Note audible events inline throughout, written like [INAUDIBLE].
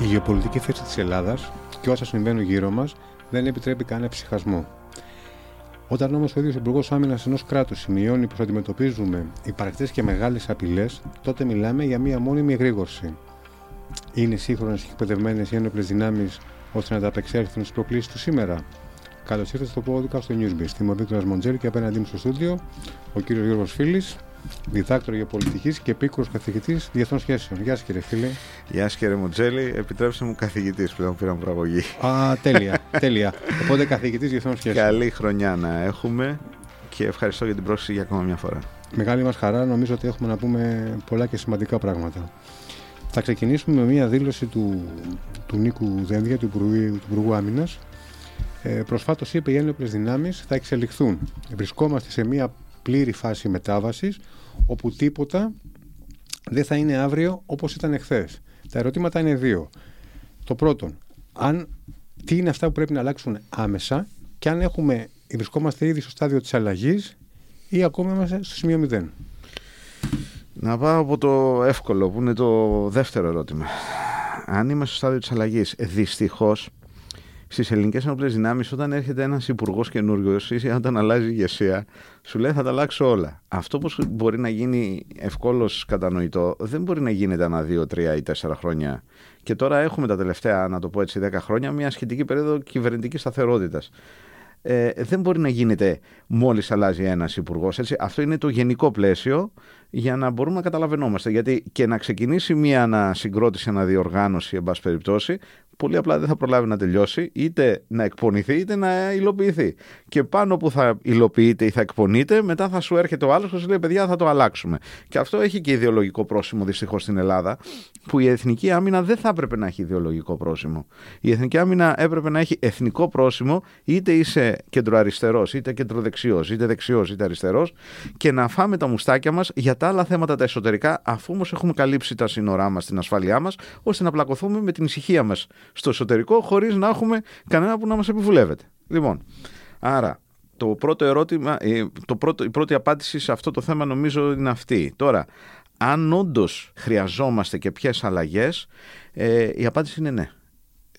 Η γεωπολιτική θέση της Ελλάδας και όσα συμβαίνουν γύρω μας δεν επιτρέπει κανένα ψυχασμό. Όταν όμως ο ίδιος Υπουργός Άμυνας ενός κράτους σημειώνει πως αντιμετωπίζουμε υπαρκτές και μεγάλες απειλές, τότε μιλάμε για μία μόνιμη εγρήγορση. Είναι σύγχρονες και εκπαιδευμένες οι ένοπλες δυνάμεις ώστε να ανταπεξέλθουν στις προκλήσεις του σήμερα. Καλώς ήρθατε στο πόδι στο Newsbeat. Είμαι ο Βίκτορας Μοντζέλη και απέναντί μου στο στούντιο ο κύριος Γιώργος Φίλης, διδάκτορο πολιτικής και επίκουρος καθηγητής διεθνών σχέσεων. Γεια σας, κύριε φίλε. Γεια σας, κύριε Μοντζέλη. Επιτρέψτε μου καθηγητής πλέον πήραμε προαγωγή. Α, τέλεια. τέλεια. Οπότε καθηγητής διεθνών σχέσεων. Καλή χρονιά να έχουμε και ευχαριστώ για την πρόσκληση για ακόμα μια φορά. Μεγάλη μας χαρά. Νομίζω ότι έχουμε να πούμε πολλά και σημαντικά πράγματα. Θα ξεκινήσουμε με μια δήλωση του, του Νίκου Δένδια, του Υπουργού, του Υπουργού Άμυνας. Ε, Προσφάτως είπε οι ένοπλες δυνάμεις θα εξελιχθούν. Βρισκόμαστε σε μια πλήρη φάση μετάβασης όπου τίποτα δεν θα είναι αύριο όπως ήταν εχθές. Τα ερωτήματα είναι δύο. Το πρώτο, αν, τι είναι αυτά που πρέπει να αλλάξουν άμεσα και αν έχουμε, βρισκόμαστε ήδη στο στάδιο της αλλαγής ή ακόμα είμαστε στο σημείο 0. Να πάω από το εύκολο που είναι το δεύτερο ερώτημα. Αν είμαστε στο στάδιο της αλλαγής, δυστυχώς στις ελληνικές ενόπλες δυνάμεις, όταν έρχεται ένας υπουργός καινούριο ή όταν αλλάζει η ηγεσία, σου λέει θα τα αλλάξω όλα. Αυτό που μπορεί να γίνει ευκόλως κατανοητό, δεν μπορεί να γίνεται ανά δύο, τρία ή τέσσερα χρόνια. Και τώρα έχουμε τα τελευταία, να το πω έτσι, δέκα χρόνια, μια σχετική περίοδο κυβερνητικής σταθερότητας. Ε, δεν μπορεί να γίνεται μόλις αλλάζει ένας υπουργός. Αυτό είναι το γενικό πλαίσιο για να μπορούμε να καταλαβαίνόμαστε. Γιατί και να ξεκινήσει μια ανασυγκρότηση, αναδιοργάνωση, εν πάση περιπτώσει, πολύ απλά δεν θα προλάβει να τελειώσει, είτε να εκπονηθεί είτε να υλοποιηθεί. Και πάνω που θα υλοποιείται ή θα εκπονείται, μετά θα σου έρχεται ο άλλος και σου λέει: Παιδιά, θα το αλλάξουμε. Και αυτό έχει και ιδεολογικό πρόσημο δυστυχώς στην Ελλάδα, που η εθνική άμυνα δεν θα έπρεπε να έχει ιδεολογικό πρόσημο. Η εθνική άμυνα έπρεπε να έχει εθνικό πρόσημο, είτε είσαι κεντροαριστερός, είτε κεντροδεξιός, είτε δεξιός, είτε αριστερός, και να φάμε τα μουστάκια μας για τα άλλα θέματα τα εσωτερικά, αφού όμως έχουμε καλύψει τα σύνορά μας, την ασφάλειά μας, ώστε να πλακωθούμε με την ησυχία μας στο εσωτερικό χωρίς να έχουμε κανένα που να μας επιβουλεύεται. Λοιπόν, άρα το πρώτο ερώτημα, ε, το πρώτο, η πρώτη απάντηση σε αυτό το θέμα νομίζω είναι αυτή. Τώρα, αν όντως χρειαζόμαστε και ποιες αλλαγές, ε, η απάντηση είναι ναι.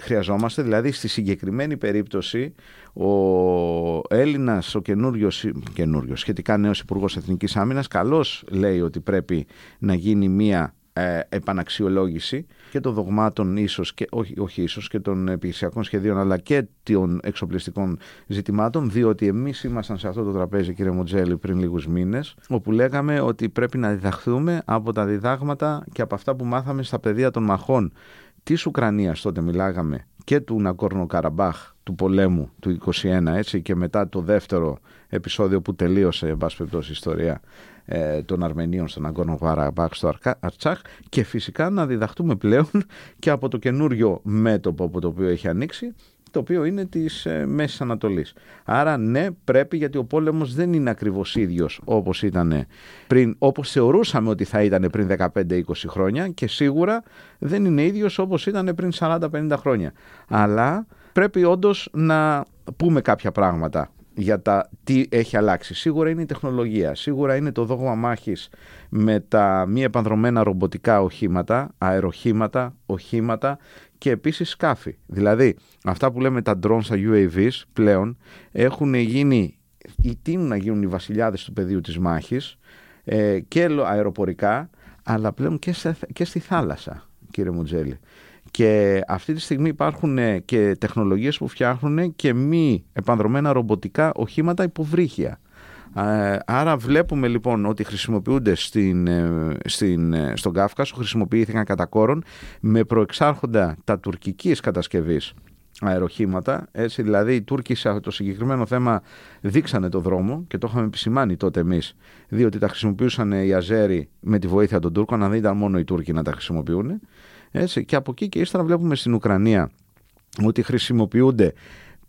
Χρειαζόμαστε, δηλαδή στη συγκεκριμένη περίπτωση ο Έλληνας, ο καινούριος, καινούριος σχετικά νέος Υπουργός Εθνικής Άμυνας καλώς λέει ότι πρέπει να γίνει μία ε, επαναξιολόγηση και των δογμάτων ίσως και όχι, όχι ίσως και των επιχειρησιακών σχεδίων αλλά και των εξοπλιστικών ζητημάτων διότι εμείς ήμασταν σε αυτό το τραπέζι κύριε Μοντζέλη πριν λίγους μήνες όπου λέγαμε ότι πρέπει να διδαχθούμε από τα διδάγματα και από αυτά που μάθαμε στα πεδία των μαχών της Ουκρανίας τότε μιλάγαμε και του Νακόρνο Καραμπάχ του πολέμου του 21 έτσι και μετά το δεύτερο επεισόδιο που τελείωσε εν πάση περιπτώσει ιστορία ε, των Αρμενίων στον Αγκόνο Καραμπάχ στο Αρτσάχ. Και φυσικά να διδαχτούμε πλέον και από το καινούριο μέτωπο από το οποίο έχει ανοίξει το οποίο είναι της ε, Μέσης Ανατολής. Άρα ναι πρέπει γιατί ο πόλεμος δεν είναι ακριβώς ίδιος όπως ήταν πριν, όπως θεωρούσαμε ότι θα ήταν πριν 15-20 χρόνια και σίγουρα δεν είναι ίδιος όπως ήταν πριν 40-50 χρόνια. Αλλά πρέπει όντως να πούμε κάποια πράγματα για τα τι έχει αλλάξει. Σίγουρα είναι η τεχνολογία, σίγουρα είναι το δόγμα μάχης με τα μη επανδρομένα ρομποτικά οχήματα, αεροχήματα, οχήματα και επίσης σκάφη. Δηλαδή αυτά που λέμε τα drones, τα UAVs πλέον έχουν γίνει ή τείνουν να γίνουν οι βασιλιάδες του πεδίου της μάχης ε, και αεροπορικά αλλά πλέον και, και στη θάλασσα κύριε Μουτζέλη. Και αυτή τη στιγμή υπάρχουν ε, και τεχνολογίες που φτιάχνουν και μη επανδρομένα ρομποτικά οχήματα υποβρύχια. Άρα βλέπουμε λοιπόν ότι χρησιμοποιούνται στην, ε, στην, ε, στον Κάφκασο, χρησιμοποιήθηκαν κατά κόρον με προεξάρχοντα τα τουρκικής κατασκευής αεροχήματα. Έτσι, δηλαδή οι Τούρκοι σε το συγκεκριμένο θέμα δείξανε το δρόμο και το είχαμε επισημάνει τότε εμείς, διότι τα χρησιμοποιούσαν οι Αζέροι με τη βοήθεια των Τούρκων, αν δεν ήταν μόνο οι Τούρκοι να τα χρησιμοποιούν. Έτσι, και από εκεί και ύστερα βλέπουμε στην Ουκρανία ότι χρησιμοποιούνται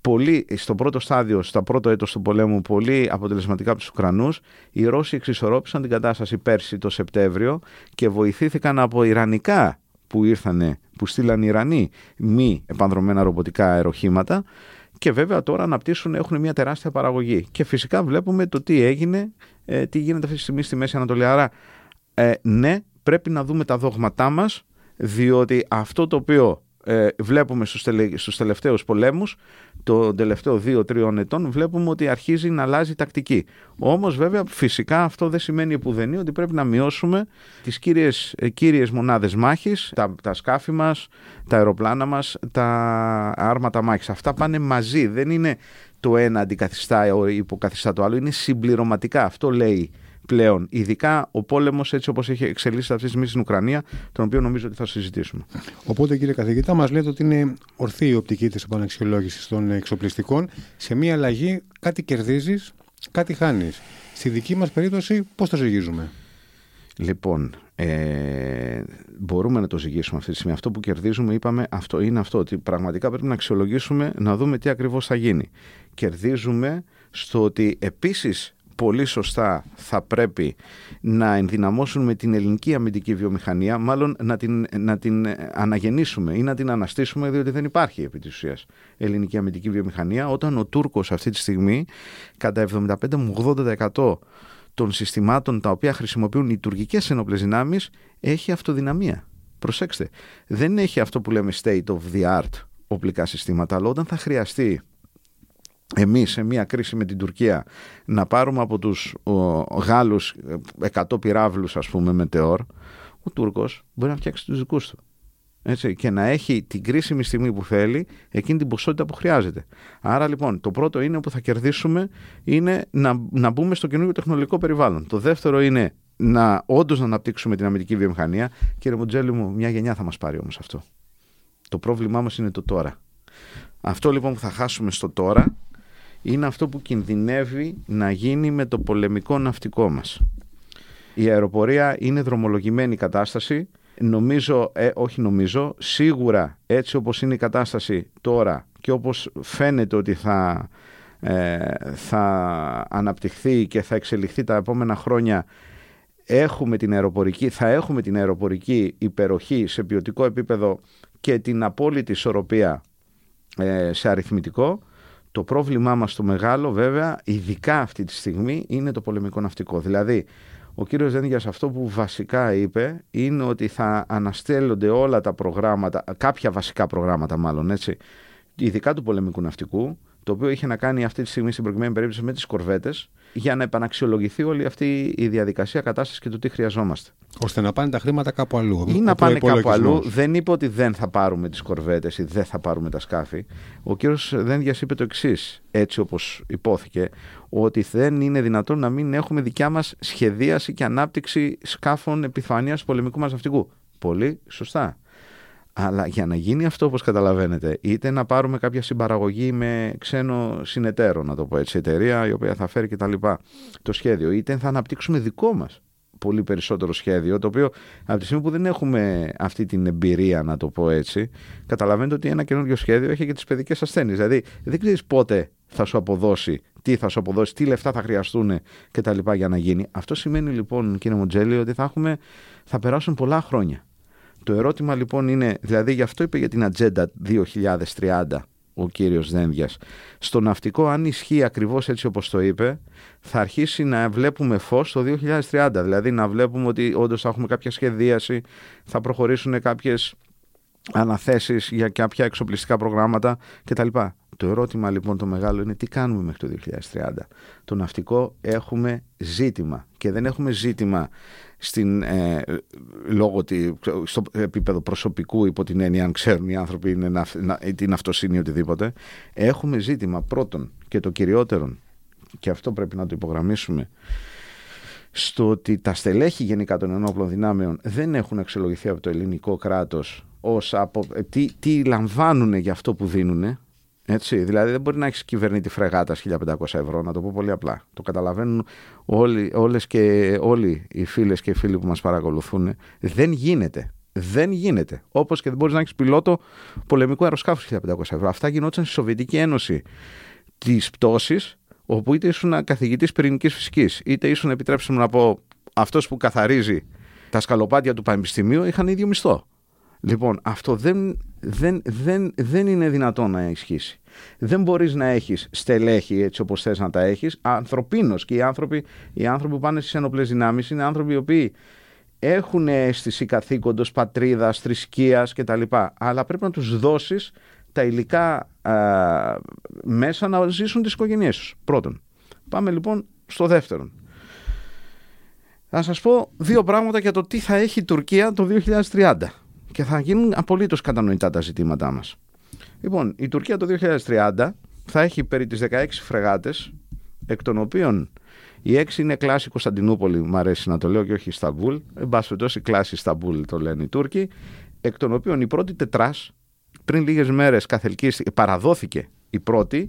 πολύ, στο πρώτο στάδιο, στο πρώτο έτος του πολέμου, πολύ αποτελεσματικά από τους Ουκρανούς. Οι Ρώσοι εξισορρόπησαν την κατάσταση πέρσι το Σεπτέμβριο και βοηθήθηκαν από Ιρανικά που ήρθανε, που στείλαν Ιρανοί μη επανδρομένα ρομποτικά αεροχήματα και βέβαια τώρα αναπτύσσουν, έχουν μια τεράστια παραγωγή. Και φυσικά βλέπουμε το τι έγινε, ε, τι γίνεται αυτή τη στιγμή στη Μέση Ανατολή. Άρα, ε, ναι, πρέπει να δούμε τα δόγματά μας διότι αυτό το οποίο ε, βλέπουμε στους, τελε, στους τελευταίους πολέμους, το τελευταίο δύο-τριών ετών, βλέπουμε ότι αρχίζει να αλλάζει τακτική. Όμως βέβαια φυσικά αυτό δεν σημαίνει επουδενή ότι πρέπει να μειώσουμε τις κύριες, ε, κύριες μονάδες μάχης, τα, τα σκάφη μας, τα αεροπλάνα μας, τα άρματα μάχης. Αυτά πάνε μαζί, δεν είναι το ένα αντικαθιστά ή υποκαθιστά το άλλο, είναι συμπληρωματικά. Αυτό λέει πλέον. Ειδικά ο πόλεμος έτσι όπως έχει εξελίσσει αυτή τη στιγμή στην Ουκρανία, τον οποίο νομίζω ότι θα συζητήσουμε. Οπότε, κύριε καθηγητά, μας λέτε ότι είναι ορθή η οπτική της επαναξιολόγησης των εξοπλιστικών. Σε μία αλλαγή κάτι κερδίζεις, κάτι χάνεις. Στη δική μας περίπτωση, πώς το ζυγίζουμε; Λοιπόν, ε, μπορούμε να το ζυγίσουμε αυτή τη στιγμή. Αυτό που κερδίζουμε, είπαμε, αυτό είναι αυτό, ότι πραγματικά πρέπει να αξιολογήσουμε, να δούμε τι ακριβώς θα γίνει. Κερδίζουμε στο ότι επίσης πολύ σωστά θα πρέπει να ενδυναμώσουμε την ελληνική αμυντική βιομηχανία, μάλλον να την, να την αναγεννήσουμε ή να την αναστήσουμε, διότι δεν υπάρχει επί της ουσίας ελληνική αμυντική βιομηχανία, όταν ο Τούρκος αυτή τη στιγμή κατά 75-80% των συστημάτων τα οποία χρησιμοποιούν οι τουρκικές ενόπλες δυνάμεις έχει αυτοδυναμία. Προσέξτε, δεν έχει αυτό που λέμε state of the art οπλικά συστήματα, αλλά όταν θα χρειαστεί εμείς σε μια κρίση με την Τουρκία να πάρουμε από τους ο, Γάλλους 100 πυράβλους ας πούμε μετεώρ, ο Τούρκος μπορεί να φτιάξει τους δικούς του. Έτσι, και να έχει την κρίσιμη στιγμή που θέλει εκείνη την ποσότητα που χρειάζεται. Άρα λοιπόν το πρώτο είναι που θα κερδίσουμε είναι να, να μπούμε στο καινούργιο τεχνολογικό περιβάλλον. Το δεύτερο είναι να όντως να αναπτύξουμε την αμυντική βιομηχανία. Κύριε Μοντζέλη μου, μια γενιά θα μας πάρει όμως αυτό. Το πρόβλημά μας είναι το τώρα. Αυτό λοιπόν που θα χάσουμε στο τώρα είναι αυτό που κινδυνεύει να γίνει με το πολεμικό ναυτικό μας. Η αεροπορία είναι δρομολογημένη κατάσταση. Νομίζω, ε, όχι νομίζω, σίγουρα έτσι όπως είναι η κατάσταση τώρα και όπως φαίνεται ότι θα, ε, θα αναπτυχθεί και θα εξελιχθεί τα επόμενα χρόνια έχουμε την αεροπορική, θα έχουμε την αεροπορική υπεροχή σε ποιοτικό επίπεδο και την απόλυτη ισορροπία ε, σε αριθμητικό το πρόβλημά μας το μεγάλο βέβαια, ειδικά αυτή τη στιγμή, είναι το πολεμικό ναυτικό. Δηλαδή, ο κύριος Δένδιας αυτό που βασικά είπε είναι ότι θα αναστέλλονται όλα τα προγράμματα, κάποια βασικά προγράμματα μάλλον έτσι, ειδικά του πολεμικού ναυτικού, το οποίο είχε να κάνει αυτή τη στιγμή στην προηγουμένη περίπτωση με τις κορβέτες, για να επαναξιολογηθεί όλη αυτή η διαδικασία κατάστασης και το τι χρειαζόμαστε. Ώστε να πάνε τα χρήματα κάπου αλλού. Ή να πάνε κάπου αλλού. Δεν είπε ότι δεν θα πάρουμε τις κορβέτες ή δεν θα πάρουμε τα σκάφη. Ο κύριος Δένδιας είπε το εξής, έτσι όπως υπόθηκε, ότι δεν είναι δυνατόν να μην έχουμε δικιά μας σχεδίαση και ανάπτυξη σκάφων επιφάνεια πολεμικού μας ναυτικού. Πολύ σωστά. Αλλά για να γίνει αυτό όπως καταλαβαίνετε, είτε να πάρουμε κάποια συμπαραγωγή με ξένο συνεταίρο, να το πω έτσι, εταιρεία η οποία θα φέρει και τα λοιπά το σχέδιο, είτε θα αναπτύξουμε δικό μας πολύ περισσότερο σχέδιο, το οποίο από τη στιγμή που δεν έχουμε αυτή την εμπειρία, να το πω έτσι, καταλαβαίνετε ότι ένα καινούριο σχέδιο έχει και τις παιδικές ασθένειες. Δηλαδή δεν ξέρεις πότε θα σου αποδώσει, τι θα σου αποδώσει, τι λεφτά θα χρειαστούν και τα λοιπά για να γίνει. Αυτό σημαίνει λοιπόν, κύριε Μοντζέλη, ότι θα, έχουμε, θα περάσουν πολλά χρόνια. Το ερώτημα λοιπόν είναι, δηλαδή γι' αυτό είπε για την ατζέντα 2030 ο κύριος Δένδιας. Στο ναυτικό αν ισχύει ακριβώς έτσι όπως το είπε θα αρχίσει να βλέπουμε φως το 2030. Δηλαδή να βλέπουμε ότι όντως θα έχουμε κάποια σχεδίαση, θα προχωρήσουν κάποιες αναθέσεις για κάποια εξοπλιστικά προγράμματα κτλ. Το ερώτημα λοιπόν το μεγάλο είναι τι κάνουμε μέχρι το 2030. Το ναυτικό έχουμε ζήτημα και δεν έχουμε ζήτημα στην, ε, λόγω τη, στο επίπεδο προσωπικού υπό την έννοια αν ξέρουν οι άνθρωποι είναι να, να, την αυτοσύνη ή οτιδήποτε έχουμε ζήτημα πρώτον και το κυριότερον και αυτό πρέπει να το υπογραμμίσουμε στο ότι τα στελέχη γενικά των ενόπλων δυνάμεων δεν έχουν αξιολογηθεί από το ελληνικό κράτος ως από, τι, τι λαμβάνουν για αυτό που δίνουν έτσι, δηλαδή δεν μπορεί να έχεις κυβερνήτη φρεγάτας 1500 ευρώ, να το πω πολύ απλά. Το καταλαβαίνουν όλοι, όλες και όλοι οι φίλες και οι φίλοι που μας παρακολουθούν. Δεν γίνεται. Δεν γίνεται. Όπως και δεν μπορείς να έχεις πιλότο πολεμικού αεροσκάφους 1500 ευρώ. Αυτά γινόταν στη Σοβιετική Ένωση της πτώσης, όπου είτε ήσουν καθηγητής πυρηνικής φυσικής, είτε ήσουν, επιτρέψτε μου να πω, αυτός που καθαρίζει τα σκαλοπάτια του πανεπιστημίου, είχαν ίδιο μισθό. Λοιπόν, αυτό δεν, δεν, δεν, δεν είναι δυνατόν να ισχύσει. Δεν μπορείς να έχεις στελέχη έτσι όπως θες να τα έχεις, ανθρωπίνος και οι άνθρωποι, οι άνθρωποι που πάνε στις ενοπλές δυνάμεις είναι άνθρωποι οι οποίοι έχουν αίσθηση καθήκοντος, πατρίδας, θρησκείας κτλ. Αλλά πρέπει να τους δώσεις τα υλικά μέσα να ζήσουν τις οικογένειές τους. Πρώτον. Πάμε λοιπόν στο δεύτερον. Θα σας πω δύο πράγματα για το τι θα έχει η Τουρκία το 2030 και θα γίνουν απολύτως κατανοητά τα ζητήματά μας. Λοιπόν, η Τουρκία το 2030 θα έχει περί τις 16 φρεγάτες, εκ των οποίων η 6 είναι κλάση Κωνσταντινούπολη, μου αρέσει να το λέω και όχι Ισταμπούλ. Εν πάση περιπτώσει, κλάση Ισταμπούλ το λένε οι Τούρκοι. Εκ των οποίων η πρώτη τετράς, πριν λίγες μέρες καθελκύστηκε, παραδόθηκε η πρώτη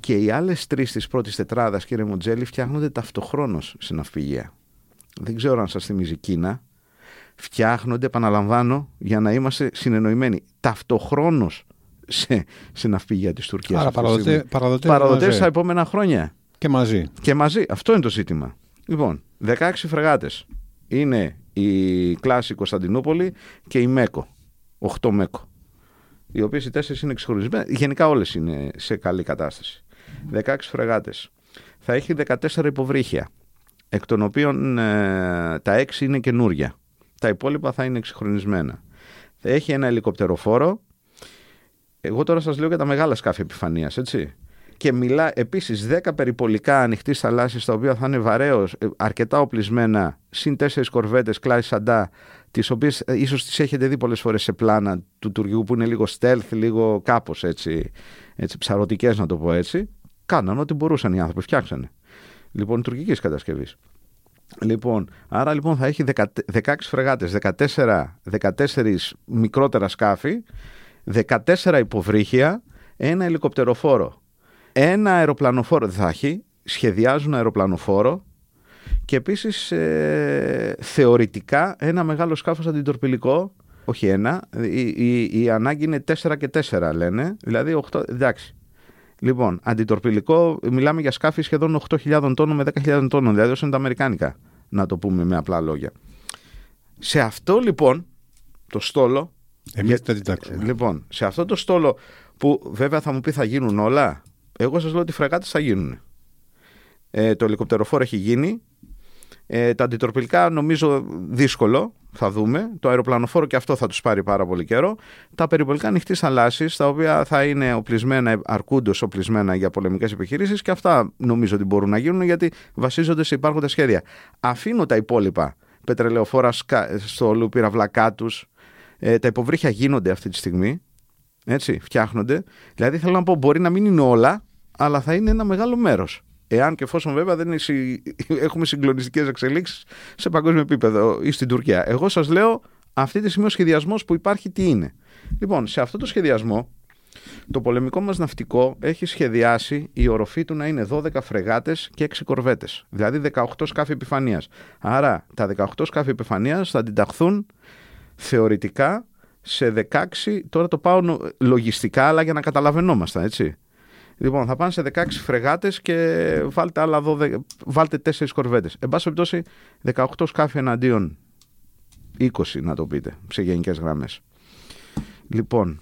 και οι άλλες τρεις της πρώτης τετράδας, κύριε Μοντζέλη, φτιάχνονται ταυτοχρόνως στην ναυπηγεία. Δεν ξέρω αν σας θυμίζει Κίνα. Φτιάχνονται, επαναλαμβάνω, για να είμαστε συνεννοημένοι. Ταυτοχρόνως σε, σε ναυπηγεία της Τουρκίας. Άρα παραδοτέ στα επόμενα χρόνια. Και μαζί. Και μαζί. Αυτό είναι το ζήτημα. Λοιπόν, 16 φρεγάτες. Είναι η κλάση Κωνσταντινούπολη και η ΜΕΚΟ. 8 ΜΕΚΟ. Οι οποίες οι τέσσερις είναι ξεχωρισμένες. Γενικά όλες είναι σε καλή κατάσταση. 16 φρεγάτες. Θα έχει 14 υποβρύχια. Εκ των οποίων ε, τα 6 είναι καινούρια. Τα υπόλοιπα θα είναι εξυγχρονισμένα. Θα έχει ένα ελικοπτεροφόρο. Εγώ τώρα σας λέω για τα μεγάλα σκάφη επιφανείας, έτσι και μιλά επίσης 10 περιπολικά ανοιχτής θαλάσσης τα οποία θα είναι βαρέως, ε, αρκετά οπλισμένα, συν 4 κορβέτες κλάι σαντά, τις οποίες ε, ίσως τις έχετε δει πολλές φορές σε πλάνα του τουρκικού που είναι λίγο stealth, λίγο κάπως έτσι, έτσι ψαρωτικές να το πω έτσι. Κάναν ό,τι μπορούσαν οι άνθρωποι, φτιάξανε. Λοιπόν, τουρκικής κατασκευής. Λοιπόν, άρα λοιπόν θα έχει 16 φρεγάτες, 14, 14 μικρότερα σκάφη, 14 υποβρύχια, ένα ελικοπτεροφόρο ένα αεροπλανοφόρο δεν θα έχει, σχεδιάζουν αεροπλανοφόρο και επίσης ε, θεωρητικά ένα μεγάλο σκάφος αντιτορπιλικό, όχι ένα, η, η, η, ανάγκη είναι 4 και 4 λένε, δηλαδή 8, εντάξει. Λοιπόν, αντιτορπιλικό, μιλάμε για σκάφη σχεδόν 8.000 τόνων με 10.000 τόνων, δηλαδή όσο είναι τα αμερικάνικα, να το πούμε με απλά λόγια. Σε αυτό λοιπόν το στόλο. Εμείς θα την Λοιπόν, σε αυτό το στόλο που βέβαια θα μου πει θα γίνουν όλα, εγώ σας λέω ότι οι φρεγάτε θα γίνουν. Ε, το ελικοπτεροφόρο έχει γίνει. Ε, τα αντιτροπιλικά νομίζω δύσκολο, θα δούμε. Το αεροπλανοφόρο και αυτό θα τους πάρει πάρα πολύ καιρό. Τα περιπολικά ανοιχτής θαλάσσης, τα οποία θα είναι οπλισμένα, αρκούντως οπλισμένα για πολεμικές επιχειρήσεις και αυτά νομίζω ότι μπορούν να γίνουν γιατί βασίζονται σε υπάρχοντα σχέδια. Αφήνω τα υπόλοιπα. Πετρελαιοφόρα στο πυραυλακά τους. Ε, τα υποβρύχια γίνονται αυτή τη στιγμή. Έτσι, φτιάχνονται. Δηλαδή θέλω να πω, μπορεί να μην είναι όλα, αλλά θα είναι ένα μεγάλο μέρος. Εάν και εφόσον βέβαια δεν είναι, [LAUGHS] έχουμε συγκλονιστικές εξελίξεις σε παγκόσμιο επίπεδο ή στην Τουρκία. Εγώ σας λέω αυτή τη στιγμή ο σχεδιασμός που υπάρχει τι είναι. Λοιπόν, σε αυτό το σχεδιασμό, το πολεμικό μας ναυτικό έχει σχεδιάσει η οροφή του να είναι 12 φρεγάτες και 6 κορβέτες. Δηλαδή 18 σκάφη επιφανεία. Άρα τα 18 σκάφη επιφανεία θα αντιταχθούν θεωρητικά σε 16, τώρα το πάω λογιστικά, αλλά για να καταλαβαίνόμαστε, έτσι. Λοιπόν, θα πάνε σε 16 φρεγάτες και βάλτε, άλλα 12, βάλτε 4 κορβέτες. Εν πάση περιπτώσει, 18 σκάφη εναντίον 20, να το πείτε, σε γενικές γραμμές. Λοιπόν,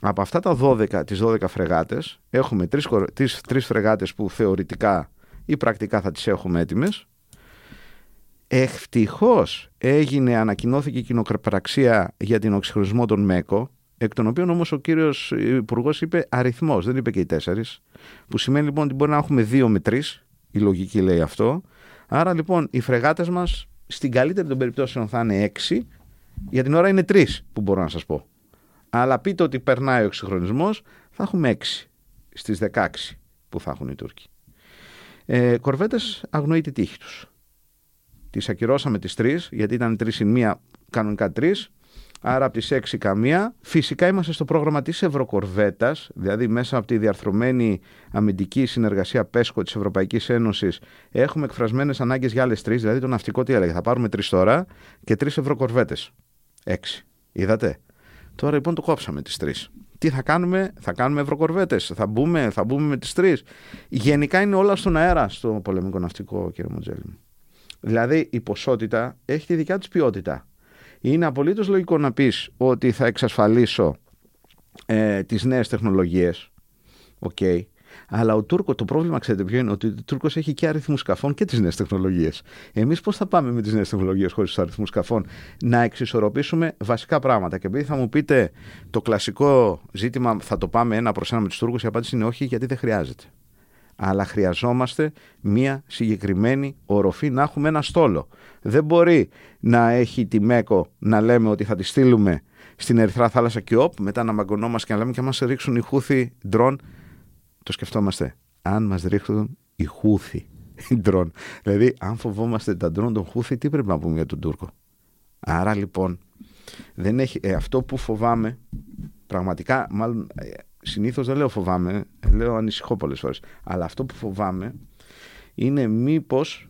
από αυτά τα 12, τις 12 φρεγάτες, έχουμε τρεις, τρεις, τρεις φρεγάτες που θεωρητικά ή πρακτικά θα τις έχουμε έτοιμες Ευτυχώς έγινε, ανακοινώθηκε η κοινοπραξία για την οξυχρονισμό των ΜΕΚΟ, εκ των οποίων όμως ο κύριος Υπουργός είπε αριθμός, δεν είπε και οι τέσσερις. Που σημαίνει λοιπόν ότι μπορεί να έχουμε δύο με τρεις. Η λογική λέει αυτό. Άρα λοιπόν οι φρεγάτες μας στην καλύτερη των περιπτώσεων θα είναι έξι. Για την ώρα είναι τρεις που μπορώ να σας πω. Αλλά πείτε ότι περνάει ο εξυγχρονισμός, θα έχουμε έξι στις 16 που θα έχουν οι Τούρκοι. Ε, Κορβέτες αγνοεί τη τύχη τους. Τις ακυρώσαμε τις τρεις, γιατί ήταν τρεις συν μία, κανονικά τρεις. Άρα από τις έξι καμία. Φυσικά είμαστε στο πρόγραμμα της Ευρωκορβέτας, δηλαδή μέσα από τη διαρθρωμένη αμυντική συνεργασία ΠΕΣΚΟ της Ευρωπαϊκής Ένωσης, έχουμε εκφρασμένες ανάγκες για άλλες τρεις. Δηλαδή το ναυτικό τι έλεγε, θα πάρουμε τρεις τώρα και τρεις Ευρωκορβέτες. Έξι. Είδατε; Τώρα λοιπόν το κόψαμε τις τρεις. Τι θα κάνουμε, θα κάνουμε ευρωκορβέτες, θα μπούμε, θα μπούμε με τις τρεις. Γενικά είναι όλα στον αέρα στο πολεμικό ναυτικό, κύριε Μοντζέλη. Δηλαδή η ποσότητα έχει τη δικιά της ποιότητα. Είναι απολύτως λογικό να πεις ότι θα εξασφαλίσω ε, τις νέες τεχνολογίες, okay, Αλλά ο Τούρκος, το πρόβλημα, ξέρετε ποιο είναι, ότι ο Τούρκος έχει και αριθμούς σκαφών και τις νέες τεχνολογίες. Εμείς πώς θα πάμε με τις νέες τεχνολογίες χωρίς τους αριθμούς σκαφών; Να εξισορροπήσουμε βασικά πράγματα. Και επειδή θα μου πείτε το κλασικό ζήτημα, θα το πάμε ένα προς ένα με τους Τούρκους, η απάντηση είναι όχι, γιατί δεν χρειάζεται. Αλλά χρειαζόμαστε μία συγκεκριμένη οροφή να έχουμε ένα στόλο. Δεν μπορεί να έχει τη ΜΕΚΟ να λέμε ότι θα τη στείλουμε στην Ερυθρά Θάλασσα και όπ, μετά να μαγκωνόμαστε και να λέμε και μας ρίξουν οι Χούθοι ντρόν. Το σκεφτόμαστε. Αν μας ρίξουν οι Χούθοι [LAUGHS] ντρόν. Δηλαδή, αν φοβόμαστε τα ντρόν των Χούθοι, τι πρέπει να πούμε για τον Τούρκο; Άρα λοιπόν, δεν έχει, ε, αυτό που φοβάμαι, πραγματικά, μάλλον ε, συνήθως δεν λέω φοβάμαι, λέω ανησυχώ πολλές φορές. Αλλά αυτό που φοβάμαι είναι μήπως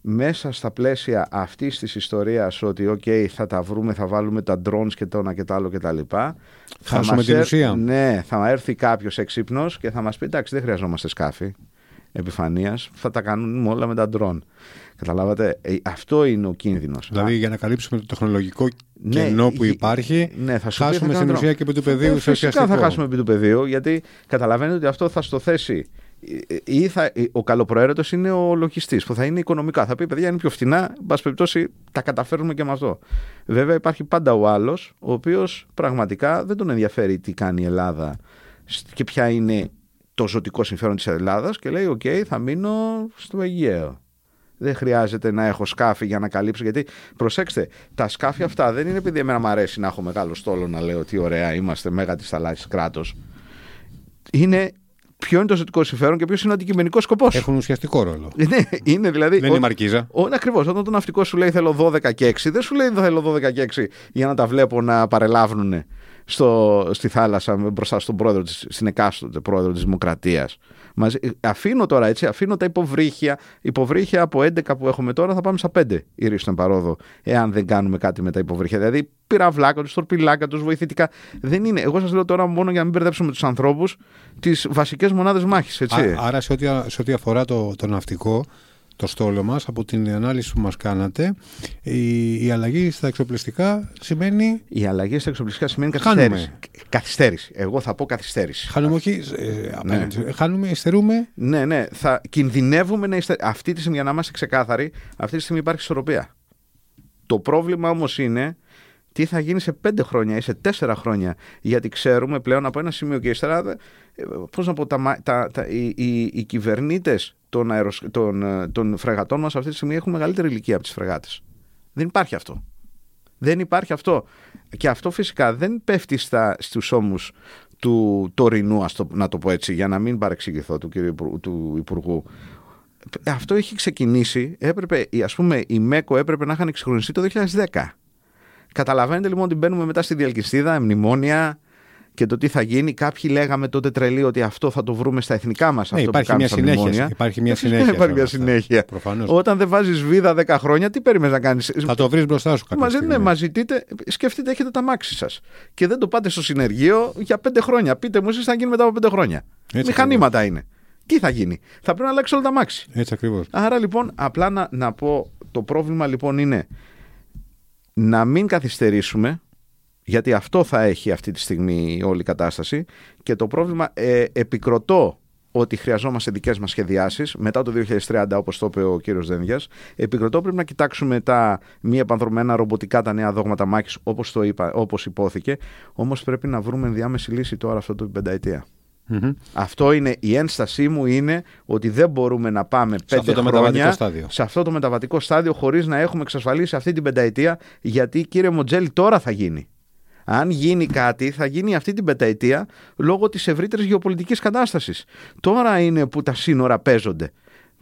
μέσα στα πλαίσια αυτής της ιστορίας ότι οκ θα τα βρούμε, θα βάλουμε τα drones και το ένα και το άλλο και τα λοιπά θα μας την ουσία. Ναι, θα έρθει κάποιος εξύπνος και θα μας πει εντάξει δεν χρειαζόμαστε σκάφη επιφανείας, θα τα κάνουμε όλα με τα drone. Καταλάβατε, ε, αυτό είναι ο κίνδυνος. Δηλαδή για να καλύψουμε το τεχνολογικό ναι, κενό που υπάρχει, ναι, θα χάσουμε στην ουσία και επί του πεδίου. Ε, φυσικά θα χάσουμε επί του πεδίου, γιατί καταλαβαίνετε ότι αυτό θα στο θέσει ή θα, ο καλοπροαίρετος είναι ο λογιστής που θα είναι οικονομικά. Θα πει: Παιδιά, είναι πιο φτηνά. Εν πάση περιπτώσει, τα καταφέρνουμε και με αυτό. Βέβαια, υπάρχει πάντα ο άλλος, ο οποίος πραγματικά δεν τον ενδιαφέρει τι κάνει η Ελλάδα και ποια είναι το ζωτικό συμφέρον της Ελλάδας και λέει: Οκ, θα μείνω στο Αιγαίο. Δεν χρειάζεται να έχω σκάφη για να καλύψω. Γιατί προσέξτε, τα σκάφη αυτά δεν είναι επειδή εμένα μου αρέσει να έχω μεγάλο στόλο να λέω τι ωραία είμαστε, μέγα της θαλάσσης κράτος. Είναι ποιο είναι το ζωτικό συμφέρον και ποιο είναι ο αντικειμενικός σκοπός. Έχουν ουσιαστικό ρόλο. ναι, είναι δηλαδή. Δεν είναι μαρκίζα. Ακριβώς. Όταν το ναυτικό σου λέει θέλω 12 και 6, δεν σου λέει θέλω 12 και 6 για να τα βλέπω να παρελάβουν στο, στη θάλασσα μπροστά στον πρόεδρο της, στην εκάστοτε πρόεδρο της Δημοκρατίας. Μαζί, αφήνω τώρα έτσι, αφήνω τα υποβρύχια. Υποβρύχια από 11 που έχουμε τώρα θα πάμε στα 5 η στον παρόδο, εάν δεν κάνουμε κάτι με τα υποβρύχια. Δηλαδή πυραυλάκα τους, τορπιλάκα τους, βοηθητικά. Δεν είναι. Εγώ σας λέω τώρα μόνο για να μην μπερδέψουμε τους ανθρώπους τις βασικές μονάδες μάχης. Άρα σε ό,τι, σε ό,τι αφορά το, το ναυτικό, το στόλο μας από την ανάλυση που μας κάνατε. Η, η αλλαγή στα εξοπλιστικά σημαίνει; Η αλλαγή στα εξοπλιστικά σημαίνει καθυστέρηση. Καθυστέρηση, εγώ θα πω καθυστέρηση. Χάνουμε όχι ε, ναι. χάνουμε, υστερούμε. Ναι, ναι, θα κινδυνεύουμε να υστερούμε αυτή τη στιγμή για να είμαστε ξεκάθαροι αυτή τη στιγμή υπάρχει ισορροπία. Το πρόβλημα όμως είναι τι θα γίνει σε πέντε χρόνια ή σε τέσσερα χρόνια. Γιατί ξέρουμε πλέον από ένα σημείο και ύστερα, ε, πώς να πω, τα, τα, τα, οι, οι, οι κυβερνήτες των, αεροσ... των, ε, των φρεγατών μας αυτή τη στιγμή έχουν μεγαλύτερη ηλικία από τις φρεγάτες. Δεν υπάρχει αυτό. Δεν υπάρχει αυτό. Και αυτό φυσικά δεν πέφτει στα, στους ώμους του τωρινού, ας το, να το πω έτσι, για να μην παρεξηγηθώ του κύριου του Υπουργού. Αυτό έχει ξεκινήσει, έπρεπε, ας πούμε, η ΜΕΚΟ έπρεπε να είχαν εξυγχρονιστεί το 2010. Καταλαβαίνετε λοιπόν ότι μπαίνουμε μετά στη διαλκυστίδα, μνημόνια και το τι θα γίνει. Κάποιοι λέγαμε τότε τρελή ότι αυτό θα το βρούμε στα εθνικά μας. Ναι, υπάρχει, μια [LAUGHS] συνέχεια, υπάρχει μια συνέχεια. υπάρχει μια συνέχεια. Όταν δεν βάζεις βίδα 10 χρόνια, τι περιμένει να κάνεις; Θα το βρεις μπροστά σου κάποια Μαζί, ναι, μα ζητείτε, σκεφτείτε, έχετε τα μάξι σας. Και δεν το πάτε στο συνεργείο για 5 χρόνια. Πείτε μου, εσείς θα γίνει μετά από 5 χρόνια. Έτσι Μηχανήματα είναι. Τι θα γίνει; Θα πρέπει να αλλάξεις όλα τα μάξι. Έτσι ακριβώς. Άρα λοιπόν, απλά να, να πω, το πρόβλημα λοιπόν είναι να μην καθυστερήσουμε, γιατί αυτό θα έχει αυτή τη στιγμή όλη η κατάσταση και το πρόβλημα ε, επικροτώ ότι χρειαζόμαστε δικές μας σχεδιάσεις μετά το 2030, όπως το είπε ο κύριος Δένδια. Επικροτώ πρέπει να κοιτάξουμε τα μη επανδρομένα ρομποτικά, τα νέα δόγματα μάχης, όπως όπως υπόθηκε. Όμως πρέπει να βρούμε ενδιάμεση λύση τώρα αυτό το πενταετία. Αυτό είναι η ένστασή μου είναι ότι δεν μπορούμε να πάμε σε πέντε αυτό χρόνια σε αυτό το μεταβατικό στάδιο χωρίς να έχουμε εξασφαλίσει αυτή την πενταετία γιατί κύριε Μοντζέλη τώρα θα γίνει. Αν γίνει κάτι θα γίνει αυτή την πενταετία λόγω της ευρύτερης γεωπολιτικής κατάστασης. Τώρα είναι που τα σύνορα παίζονται.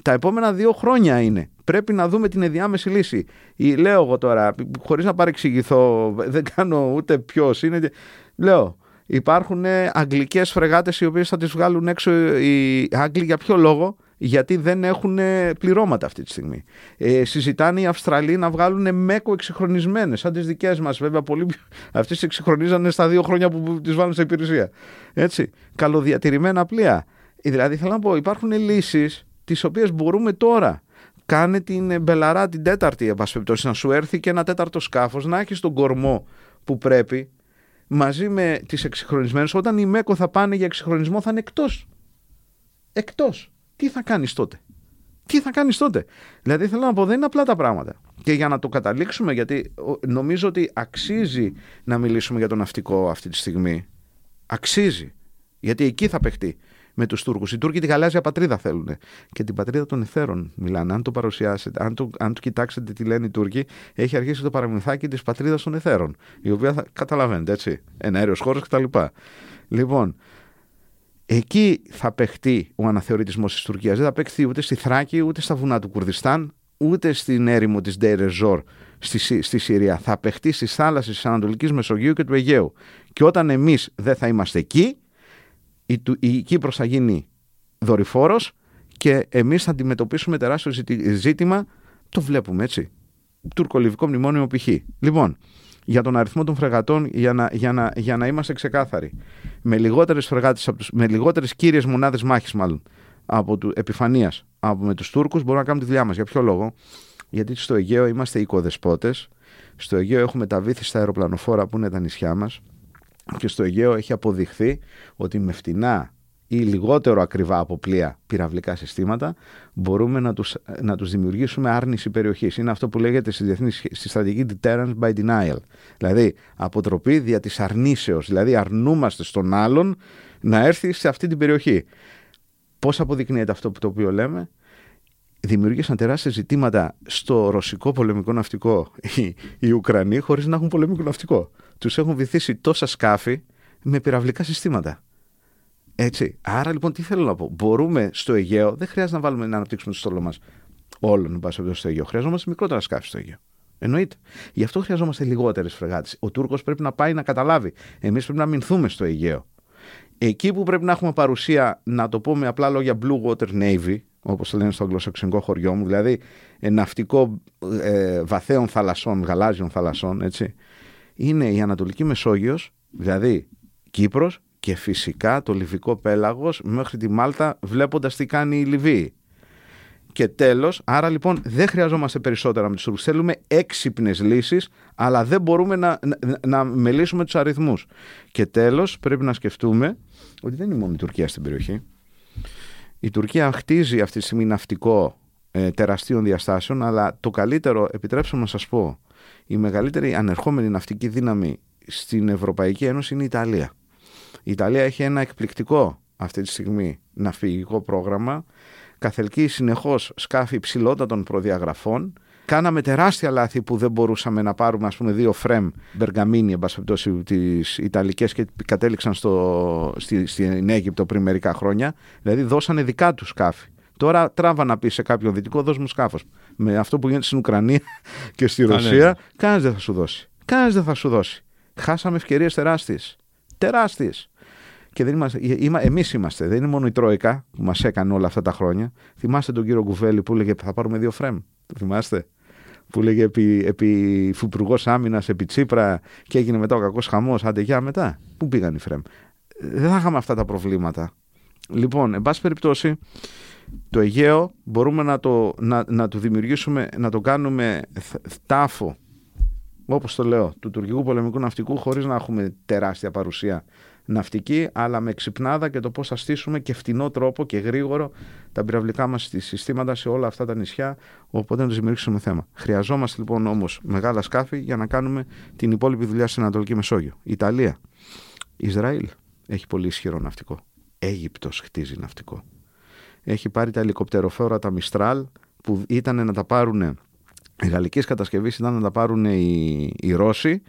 Τα επόμενα δύο χρόνια είναι. Πρέπει να δούμε την ενδιάμεση λύση. Λέω εγώ τώρα, χωρίς να παρεξηγηθώ, δεν κάνω ούτε ποιος είναι. Λέω, Υπάρχουν ε, αγγλικές φρεγάτες οι οποίες θα τις βγάλουν έξω οι Άγγλοι για ποιο λόγο, γιατί δεν έχουν ε, πληρώματα αυτή τη στιγμή. Ε, συζητάνε οι Αυστραλοί να βγάλουν μέκο εξυγχρονισμένες, σαν τις δικές μας βέβαια. Πολύ... Αυτές τι εξυγχρονίζανε στα δύο χρόνια που τις βάλουν σε υπηρεσία. Έτσι. Καλοδιατηρημένα πλοία. Ε, δηλαδή θέλω να πω, υπάρχουν λύσεις τις οποίες μπορούμε τώρα. Κάνε την μπελαρά την τέταρτη, εν να σου έρθει και ένα τέταρτο σκάφος, να έχει τον κορμό που πρέπει μαζί με τις εξυγχρονισμένες, όταν οι ΜΕΚΟ θα πάνε για εξυγχρονισμό θα είναι εκτός. εκτός. Τι θα κάνεις τότε; Τι θα κάνεις τότε; Δηλαδή θέλω να πω, δεν είναι απλά τα πράγματα. Και για να το καταλήξουμε, γιατί νομίζω ότι αξίζει να μιλήσουμε για το ναυτικό αυτή τη στιγμή. Αξίζει. Γιατί εκεί θα παιχτεί με τους Τούρκους. Οι Τούρκοι τη γαλάζια πατρίδα θέλουν. Και την πατρίδα των εθέρων μιλάνε. Αν το παρουσιάσετε, αν το, αν το κοιτάξετε τι λένε οι Τούρκοι, έχει αρχίσει το παραμυθάκι της πατρίδας των εθέρων. Η οποία θα καταλαβαίνετε, έτσι. Ένα αέριος χώρος κτλ. Λοιπόν, εκεί θα παιχτεί ο αναθεωρητισμός της Τουρκίας. Δεν θα παιχτεί ούτε στη Θράκη, ούτε στα βουνά του Κουρδιστάν, ούτε στην έρημο της Ντέιρεζόρ στη, στη Συρία. Θα παιχτεί στις θάλασσες της Ανατολικής Μεσογείου και του Αιγαίου. Και όταν εμείς δεν θα είμαστε εκεί, η, η Κύπρος θα γίνει δορυφόρος και εμείς θα αντιμετωπίσουμε τεράστιο ζήτημα, το βλέπουμε έτσι, τουρκολιβικό μνημόνιο π.χ. Λοιπόν, για τον αριθμό των φρεγατών, για να, για να, για να είμαστε ξεκάθαροι, με λιγότερες φρεγάτες, με λιγότερες κύριες μονάδες μάχης μάλλον, από του, επιφανείας από με τους Τούρκους μπορούμε να κάνουμε τη δουλειά μας. Για ποιο λόγο; Γιατί στο Αιγαίο είμαστε οικοδεσπότες, στο Αιγαίο έχουμε τα βήθη στα αεροπλανοφόρα που είναι τα νησιά μας, και στο Αιγαίο έχει αποδειχθεί ότι με φτηνά ή λιγότερο ακριβά από πλοία πυραυλικά συστήματα μπορούμε να τους, να τους δημιουργήσουμε άρνηση περιοχής. Είναι αυτό που λέγεται στη, διεθνή, στη στρατηγική deterrence by denial. Δηλαδή αποτροπή δια της αρνήσεως. Δηλαδή αρνούμαστε στον άλλον να έρθει σε αυτή την περιοχή. Πώς αποδεικνύεται αυτό που το οποίο λέμε; Δημιούργησαν τεράστια ζητήματα στο ρωσικό πολεμικό ναυτικό οι, οι Ουκρανοί χωρίς να έχουν πολεμικό ναυτικό. Τους έχουν βυθίσει τόσα σκάφη με πυραυλικά συστήματα. Έτσι. Άρα λοιπόν τι θέλω να πω; Μπορούμε στο Αιγαίο, δεν χρειάζεται να βάλουμε να αναπτύξουμε το στόλο μας όλων πάση στο Αιγαίο. Χρειαζόμαστε μικρότερα σκάφη στο Αιγαίο. Εννοείται. Γι' αυτό χρειαζόμαστε λιγότερες φρεγάτες. Ο Τούρκος πρέπει να πάει να καταλάβει. Εμείς πρέπει να μηνθούμε στο Αιγαίο. Εκεί που πρέπει να έχουμε παρουσία, να το πούμε απλά λόγια Blue Water Navy, όπως το λένε στο αγγλοσαξικό χωριό μου, δηλαδή ε, ναυτικό ε, βαθέων θαλασσών, γαλάζιων θαλασσών, έτσι, είναι η Ανατολική Μεσόγειος, δηλαδή Κύπρος και φυσικά το Λιβικό πέλαγος μέχρι τη Μάλτα βλέποντας τι κάνει η Λιβύη. Και τέλος, άρα λοιπόν δεν χρειαζόμαστε περισσότερα με τους Τούρκους. Θέλουμε έξυπνες λύσεις, αλλά δεν μπορούμε να, να, να μελήσουμε τους αριθμούς. Και τέλος, πρέπει να σκεφτούμε ότι δεν είναι μόνο η Τουρκία στην περιοχή. Η Τουρκία χτίζει αυτή τη στιγμή ναυτικό ε, τεραστίων διαστάσεων, αλλά το καλύτερο, επιτρέψτε να σας πω, η μεγαλύτερη ανερχόμενη ναυτική δύναμη στην Ευρωπαϊκή Ένωση είναι η Ιταλία. Η Ιταλία έχει ένα εκπληκτικό αυτή τη στιγμή ναυπηγικό πρόγραμμα, καθελκύει συνεχώς σκάφη υψηλότατων προδιαγραφών, Κάναμε τεράστια λάθη που δεν μπορούσαμε να πάρουμε ας πούμε δύο φρέμ μπεργαμίνι εν πάση τις Ιταλικές και κατέληξαν στο, στη, στην Αίγυπτο πριν μερικά χρόνια. Δηλαδή δώσανε δικά τους σκάφη. Τώρα τράβα να πεις σε κάποιον δυτικό, δώσ' μου σκάφος. Με αυτό που γίνεται στην Ουκρανία [LAUGHS] και στη Ρωσία, ναι. κανένας δεν θα σου δώσει. Κανένας δεν θα σου δώσει. Χάσαμε ευκαιρίες τεράστιες. Τεράστιες. Και δεν είμαστε, εμείς είμαστε, δεν είναι μόνο η Τρόικα που μας έκανε όλα αυτά τα χρόνια. Θυμάστε τον κύριο Κουβέλη που έλεγε Θα πάρουμε δύο φρέμ. Το θυμάστε; Που λέγε επί, επί Υπουργό Άμυνας, επί Τσίπρα και έγινε μετά ο κακός χαμός. Άντε, για μετά. Πού πήγαν οι Φρέμ; Δεν θα είχαμε αυτά τα προβλήματα. Λοιπόν, εν πάση περιπτώσει, το Αιγαίο μπορούμε να το, να, να το δημιουργήσουμε, να το κάνουμε τάφο, όπως το λέω, του τουρκικού πολεμικού ναυτικού, χωρίς να έχουμε τεράστια παρουσία ναυτική, αλλά με ξυπνάδα και το πώς θα στήσουμε και φτηνό τρόπο και γρήγορο τα πυραυλικά μας συστήματα σε όλα αυτά τα νησιά, οπότε να τους δημιουργήσουμε θέμα. Χρειαζόμαστε λοιπόν όμως μεγάλα σκάφη για να κάνουμε την υπόλοιπη δουλειά στην Ανατολική Μεσόγειο. Ιταλία, Ισραήλ έχει πολύ ισχυρό ναυτικό. Αίγυπτος χτίζει ναυτικό. Έχει πάρει τα ελικοπτεροφόρα, τα Μιστράλ, που ήταν να τα πάρουν οι γαλλικές κατασκευής ήταν να τα πάρουν οι, οι Ρώσοι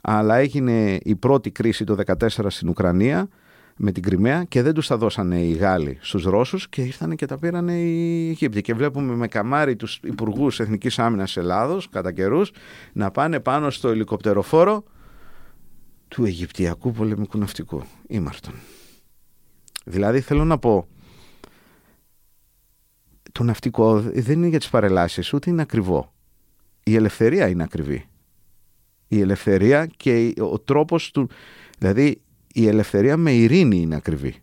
αλλά έγινε η πρώτη κρίση το 2014 στην Ουκρανία με την Κρυμαία και δεν τους τα δώσανε οι Γάλλοι στους Ρώσους και ήρθαν και τα πήρανε οι Αιγύπτιοι. Και βλέπουμε με καμάρι τους υπουργούς Εθνικής Άμυνας Ελλάδος κατά καιρούς να πάνε πάνω στο ελικοπτεροφόρο του Αιγυπτιακού πολεμικού ναυτικού, Ήμαρτον. Δηλαδή θέλω να πω, το ναυτικό δεν είναι για τις παρελάσεις, ούτε είναι ακριβό. Η ελευθερία είναι ακριβή η ελευθερία και ο τρόπος του... Δηλαδή η ελευθερία με ειρήνη είναι ακριβή.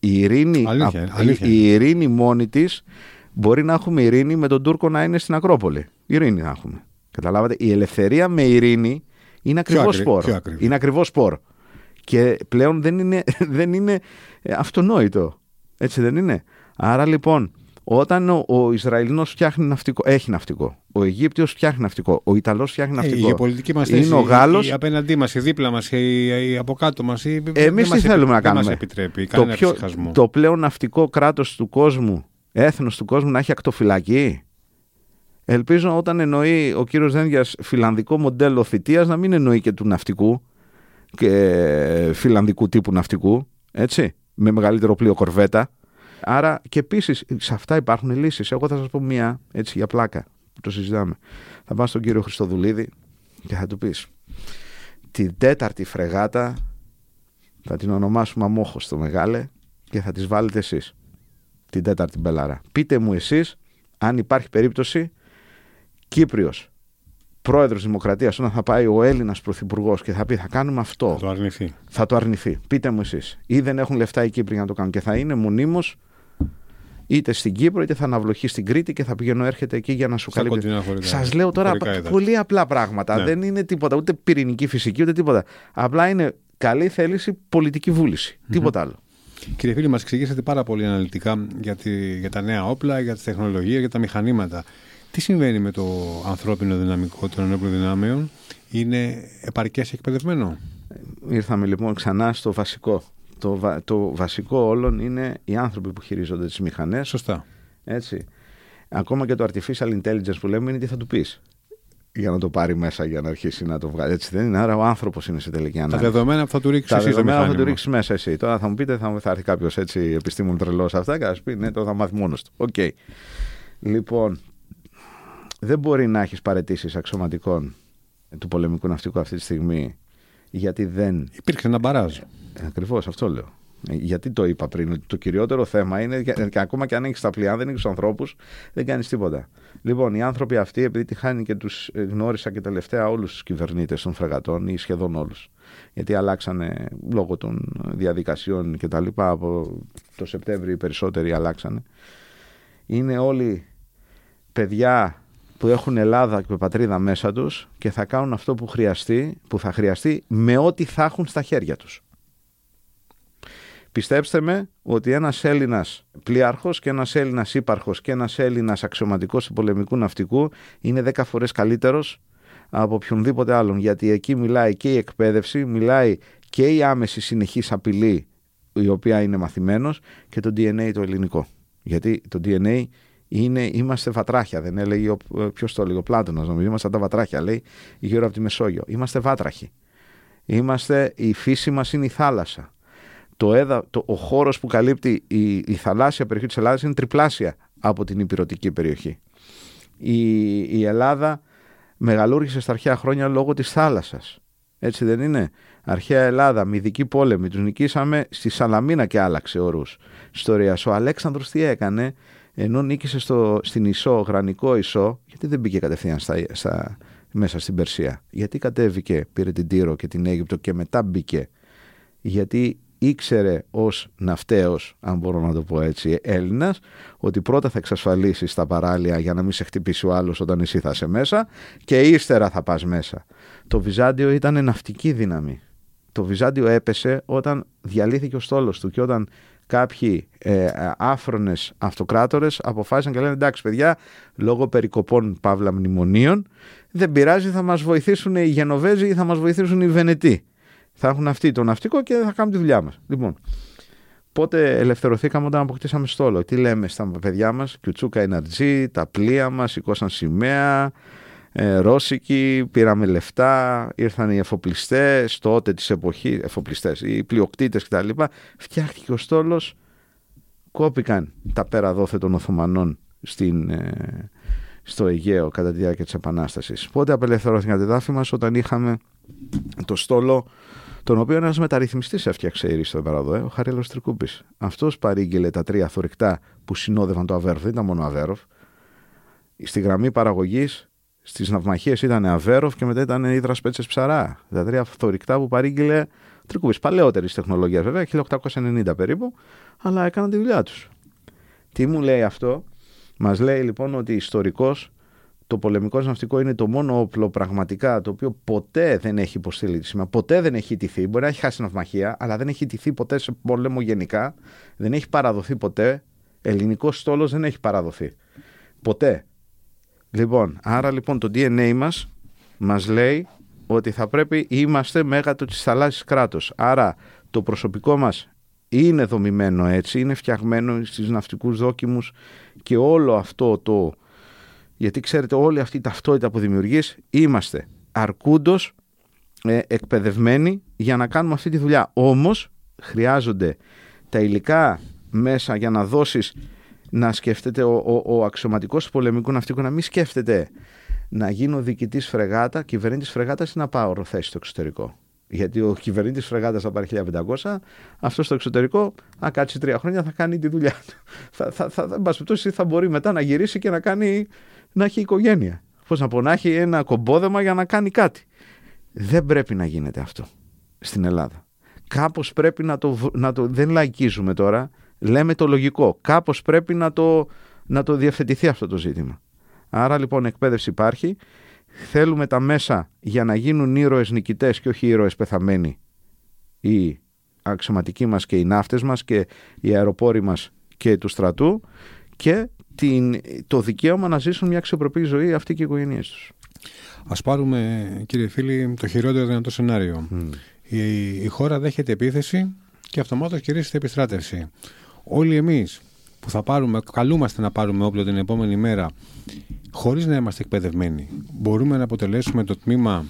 Η ειρήνη, αλήθεια, η ειρήνη μόνη της μπορεί να έχουμε ειρήνη με τον Τούρκο να είναι στην Ακρόπολη. Ειρήνη να έχουμε. Καταλάβατε; Η ελευθερία με ειρήνη είναι ακριβώ σπορ. Είναι ακριβώ σπορ. Και πλέον δεν είναι, [LAUGHS] δεν είναι ε, αυτονόητο. Έτσι δεν είναι; Άρα λοιπόν, όταν ο, ο Ισραηλινός φτιάχνει ναυτικό, έχει ναυτικό. Ο Αιγύπτιος φτιάχνει ναυτικό. Ο Ιταλός φτιάχνει ναυτικό. Ε, η πολιτική μας Είναι θέση, ο Γάλλος. η, η απέναντί μας, η δίπλα μας, η, η από κάτω μας. Εμείς τι θέλουμε να Δεν μας κάνουμε; επιτρέπει το, κανένα πιο, ψυχασμό. το πλέον ναυτικό κράτος του κόσμου, έθνος του κόσμου να έχει ακτοφυλακή; Ελπίζω όταν εννοεί ο κύριος Δένδιας φιλανδικό μοντέλο θητείας να μην εννοεί και του ναυτικού και φιλανδικού τύπου ναυτικού, έτσι, με μεγαλύτερο πλοίο κορβέτα. Άρα και επίσης σε αυτά υπάρχουν λύσεις. Εγώ θα σας πω μία, έτσι για πλάκα, που το συζητάμε. Θα πάω στον κύριο Χριστοδουλίδη και θα του πεις την τέταρτη φρεγάτα θα την ονομάσουμε αμόχως το μεγάλε και θα τις βάλετε εσείς την τέταρτη μπελάρα. Πείτε μου εσείς αν υπάρχει περίπτωση Κύπριος πρόεδρος Δημοκρατίας όταν θα πάει ο Έλληνας Πρωθυπουργός και θα πει θα κάνουμε αυτό, Θα το αρνηθεί. θα το αρνηθεί. Πείτε μου εσείς. Ή δεν έχουν λεφτά οι Κύπροι για να το κάνουν και θα είναι μονίμως είτε στην Κύπρο είτε θα αναβλοχεί στην Κρήτη και θα πηγαίνω έρχεται εκεί για να σου Στα καλύπτει. κοντινά χωρικά. Σας λέω τώρα Χωρικά πα- έδαφη. πολύ απλά πράγματα. Ναι. Δεν είναι τίποτα, ούτε πυρηνική φυσική, ούτε τίποτα. Απλά είναι καλή θέληση, πολιτική βούληση. Τίποτα άλλο. Κύριε φίλοι, μας εξηγήσατε πάρα πολύ αναλυτικά για, τη, για τα νέα όπλα, για τις τεχνολογίες, για τα μηχανήματα. Τι συμβαίνει με το ανθρώπινο δυναμικό των ενόπλων δυνάμεων, είναι επαρκές εκπαιδευμένο; Ήρθαμε λοιπόν ξανά στο βασικό. Το, βα- το βασικό όλων είναι οι άνθρωποι που χειρίζονται τις μηχανές. Σωστά. Έτσι. Ακόμα και το artificial intelligence που λέμε είναι τι θα του πεις για να το πάρει μέσα για να αρχίσει να το βγάλει. Έτσι δεν είναι. Άρα ο άνθρωπος είναι σε τελική Τα ανάγκη. δεδομένα που θα του ρίξεις Τα εσύ το δεδομένα θα μηχάνημα. το ρίξεις μέσα εσύ. Τώρα θα μου πείτε, θα, θα έρθει κάποιος έτσι επιστήμων τρελός αυτά και θα σου πει ναι, τώρα θα μάθει μόνος του. Οκ. Λοιπόν, δεν μπορεί να έχεις παραιτήσεις αξιωματικών του πολεμικού ναυτικού αυτή τη στιγμή γιατί δεν. Υπήρξε ένα μπαράζ. Ακριβώς αυτό λέω. Ε, Γιατί το είπα πριν, ότι το κυριότερο θέμα είναι και και ακόμα και αν έχεις τα πλοία, αν δεν έχεις τους ανθρώπους, δεν κάνεις τίποτα. Λοιπόν, οι άνθρωποι αυτοί, επειδή τη χάνει και τους γνώρισα και τελευταία όλους τους κυβερνήτες των φρεγατών ή σχεδόν όλους. Γιατί αλλάξανε λόγω των διαδικασιών και τα λοιπά. Από το Σεπτέμβριο οι περισσότεροι αλλάξανε. Είναι όλοι παιδιά που έχουν Ελλάδα και πατρίδα μέσα τους και θα κάνουν αυτό που χρειαστεί, που θα χρειαστεί με ό,τι θα έχουν στα χέρια τους. Πιστέψτε με ότι ένας Έλληνας πλοίαρχος και ένας Έλληνας ύπαρχος και ένας Έλληνας αξιωματικός του πολεμικού ναυτικού είναι 10 φορές καλύτερος από οποιονδήποτε άλλον γιατί εκεί μιλάει και η εκπαίδευση, μιλάει και η άμεση συνεχής απειλή η οποία είναι μαθημένος και το DNA το ελληνικό. Γιατί το DNA είναι, είμαστε βατράχια, δεν έλεγε, ο, ποιος το έλεγε, ο Πλάτωνας νομίζω, είμαστε τα βατράχια, λέει, γύρω από τη Μεσόγειο. Είμαστε βάτραχοι. Είμαστε, η φύση μας είναι η θάλασσα. Το έδα, το, ο χώρος που καλύπτει η, η θαλάσσια περιοχή της Ελλάδας είναι τριπλάσια από την υπηρετική περιοχή. Η, η Ελλάδα μεγαλούργησε στα αρχαία χρόνια λόγω της θάλασσας. Έτσι δεν είναι; Αρχαία Ελλάδα, μυδική πόλεμη, τους νικήσαμε στη Σαλαμίνα και άλλαξε ορούς. Ιστορίας. Ο Αλέξανδρος τι έκανε, ενώ νίκησε στο, στην Ισό, γρανικό Ισό, γιατί δεν μπήκε κατευθείαν στα, στα, μέσα στην Περσία; Γιατί κατέβηκε, πήρε την Τύρο και την Αίγυπτο και μετά μπήκε; Γιατί ήξερε ως ναυτέος, αν μπορώ να το πω έτσι, Έλληνας, ότι πρώτα θα εξασφαλίσεις τα παράλια για να μην σε χτυπήσει ο άλλος όταν εσύ θα είσαι μέσα και ύστερα θα πας μέσα. Το Βυζάντιο ήταν ναυτική δύναμη. Το Βυζάντιο έπεσε όταν διαλύθηκε ο στόλος του και όταν κάποιοι ε, άφρονες αυτοκράτορες αποφάσισαν και λένε εντάξει παιδιά λόγω περικοπών παύλα μνημονίων δεν πειράζει θα μας βοηθήσουν οι Γενοβέζοι ή θα μας βοηθήσουν οι Βενετοί. Θα έχουν αυτοί το ναυτικό και θα κάνουν τη δουλειά μας λοιπόν πότε ελευθερωθήκαμε όταν αποκτήσαμε στόλο; Τι λέμε στα παιδιά μας Κιουτσούκα Εναρτζή τα πλοία μας σηκώσαν σημαία ε, Ρώσικοι, πήραμε λεφτά, ήρθαν οι εφοπλιστές, τότε της εποχής, εφοπλιστές, οι πλειοκτήτες κτλ. Φτιάχτηκε ο στόλος, κόπηκαν τα πέρα δόθε των Οθωμανών στην, ε, στο Αιγαίο κατά τη διάρκεια της Επανάστασης. Πότε απελευθερώθηκαν τα εδάφη μας όταν είχαμε το στόλο τον οποίο ένας μεταρρυθμιστής έφτιαξε η στο Παραδόε, ο Χαρέλος Τρικούπης. Αυτός παρήγγειλε τα τρία θωρηκτά που συνόδευαν το Αβέροφ, δεν ήταν μόνο Αβέροφ. Στη γραμμή παραγωγής Στις ναυμαχίες ήταν Αβέροφ και μετά ήταν Ήδρα Πέτσε Ψαρά. Τα τρία θορυκτά που παρήγγειλε Τρικούπη. Παλαιότερης τεχνολογίας βέβαια, 1890 περίπου, αλλά έκαναν τη δουλειά τους. Τι μου λέει αυτό, μας λέει λοιπόν ότι ιστορικός το πολεμικό ναυτικό είναι το μόνο όπλο πραγματικά το οποίο ποτέ δεν έχει υποστείλει τη σημαία, ποτέ δεν έχει τηθεί. Μπορεί να έχει χάσει ναυμαχία, αλλά δεν έχει τηθεί ποτέ σε πόλεμο γενικά. Δεν έχει παραδοθεί ποτέ. Ελληνικός στόλος δεν έχει παραδοθεί. Ποτέ. Λοιπόν, άρα λοιπόν το DNA μας μας λέει ότι θα πρέπει είμαστε μέγατο της θαλάσσης κράτος. Άρα το προσωπικό μας είναι δομημένο έτσι, είναι φτιαγμένο στις ναυτικούς δόκιμους και όλο αυτό το... Γιατί ξέρετε όλη αυτή η ταυτότητα που δημιουργείς είμαστε αρκούντος ε, εκπαιδευμένοι για να κάνουμε αυτή τη δουλειά. Όμως χρειάζονται τα υλικά μέσα για να δώσεις να σκέφτεται ο, ο, ο αξιωματικός του πολεμικού ναυτικού να μην σκέφτεται να γίνω διοικητής φρεγάτα, κυβερνήτης φρεγάτας ή να πάω θέση στο εξωτερικό. Γιατί ο κυβερνήτης φρεγάτας θα πάρει 1500, αυτός στο εξωτερικό, αν κάτσει τρία χρόνια, θα κάνει τη δουλειά του. θα, θα, θα, θα, θα μπορεί μετά να γυρίσει και να, κάνει, να έχει οικογένεια. Πώς να πω, να έχει ένα κομπόδεμα για να κάνει κάτι. Δεν πρέπει να γίνεται αυτό στην Ελλάδα. Κάπως πρέπει να το, να το. Δεν λαϊκίζουμε τώρα. Λέμε το λογικό. Κάπως πρέπει να το, να το διευθετηθεί αυτό το ζήτημα. Άρα λοιπόν εκπαίδευση υπάρχει. Θέλουμε τα μέσα για να γίνουν ήρωες νικητές και όχι ήρωες πεθαμένοι οι αξιωματικοί μας και οι ναύτες μας και οι αεροπόροι μας και του στρατού και την, το δικαίωμα να ζήσουν μια αξιοπρεπή ζωή αυτοί και οι οικογένειές τους. Ας πάρουμε κύριε φίλοι το χειρότερο δυνατό σενάριο. Η, η χώρα δέχεται επίθεση και αυτομάτως κηρύσσεται επιστράτευση. Όλοι εμείς που θα πάρουμε, καλούμαστε να πάρουμε όπλο την επόμενη μέρα χωρίς να είμαστε εκπαιδευμένοι, μπορούμε να αποτελέσουμε το τμήμα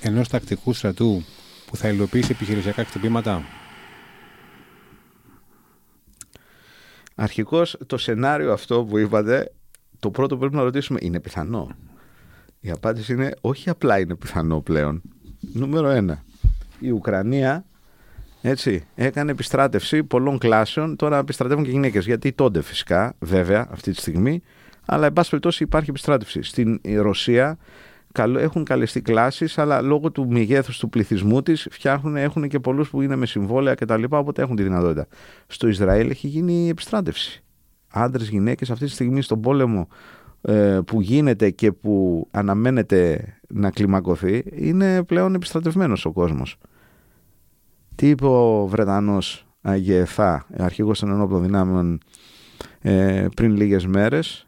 ενός τακτικού στρατού που θα υλοποιήσει επιχειρησιακά χτυπήματα; Αρχικώς το σενάριο αυτό που είπατε, το πρώτο που πρέπει να ρωτήσουμε, είναι πιθανό; Η απάντηση είναι όχι απλά είναι πιθανό πλέον. Νούμερο ένα. Η Ουκρανία έτσι, έκανε επιστράτευση πολλών κλάσεων. Τώρα επιστρατεύουν και γυναίκες. Γιατί τότε φυσικά, βέβαια, αυτή τη στιγμή. Αλλά, εν πάση περιπτώσει, υπάρχει επιστράτευση. Στην Ρωσία έχουν καλεστεί κλάσεις, αλλά λόγω του μεγέθους του πληθυσμού της φτιάχνουν, έχουν και πολλούς που είναι με συμβόλαια κτλ. Οπότε έχουν τη δυνατότητα. Στο Ισραήλ έχει γίνει επιστράτευση. Άντρες, γυναίκες αυτή τη στιγμή στον πόλεμο ε, που γίνεται και που αναμένεται να κλιμακωθεί, είναι πλέον επιστρατευμένος ο κόσμος. Τι είπε ο Βρετανός Αγιεθά, αρχηγός των ενόπλων δυνάμεων, ε, πριν λίγες μέρες,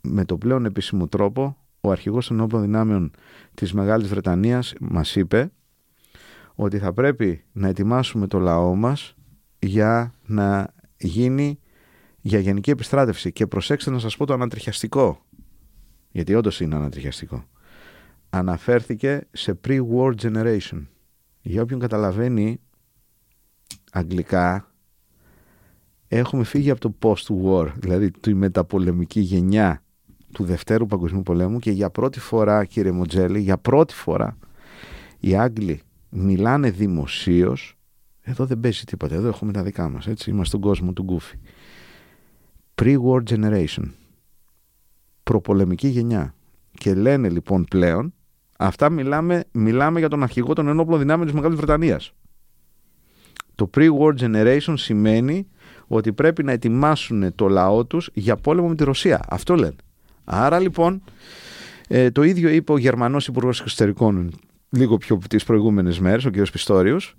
με το πλέον επίσημο τρόπο, ο αρχηγός των ενόπλων δυνάμεων της Μεγάλης Βρετανίας μας είπε ότι θα πρέπει να ετοιμάσουμε το λαό μας για να γίνει για γενική επιστράτευση. Και προσέξτε να σας πω το ανατριχιαστικό, γιατί όντως είναι ανατριχιαστικό. Αναφέρθηκε σε pre-war generation για όποιον καταλαβαίνει αγγλικά, έχουμε φύγει από το post-war, δηλαδή τη μεταπολεμική γενιά του Δευτέρου Παγκοσμίου Πολέμου και για πρώτη φορά, κύριε Μοντζέλη, για πρώτη φορά οι Άγγλοι μιλάνε δημοσίως. Εδώ δεν παίζει τίποτα, εδώ έχουμε τα δικά μας, έτσι, είμαστε στον κόσμο του Γκούφι. Pre-war generation. Προπολεμική γενιά. Και λένε λοιπόν πλέον Αυτά μιλάμε, μιλάμε για τον αρχηγό των ενόπλων δυνάμεων της Μεγάλης Βρετανίας. Το pre-war generation σημαίνει ότι πρέπει να ετοιμάσουν το λαό τους για πόλεμο με τη Ρωσία. Αυτό λένε. Άρα λοιπόν ε, το ίδιο είπε ο Γερμανός Υπουργός Εξωτερικών λίγο πιο τις προηγούμενες μέρες, ο κ. Πιστόριος.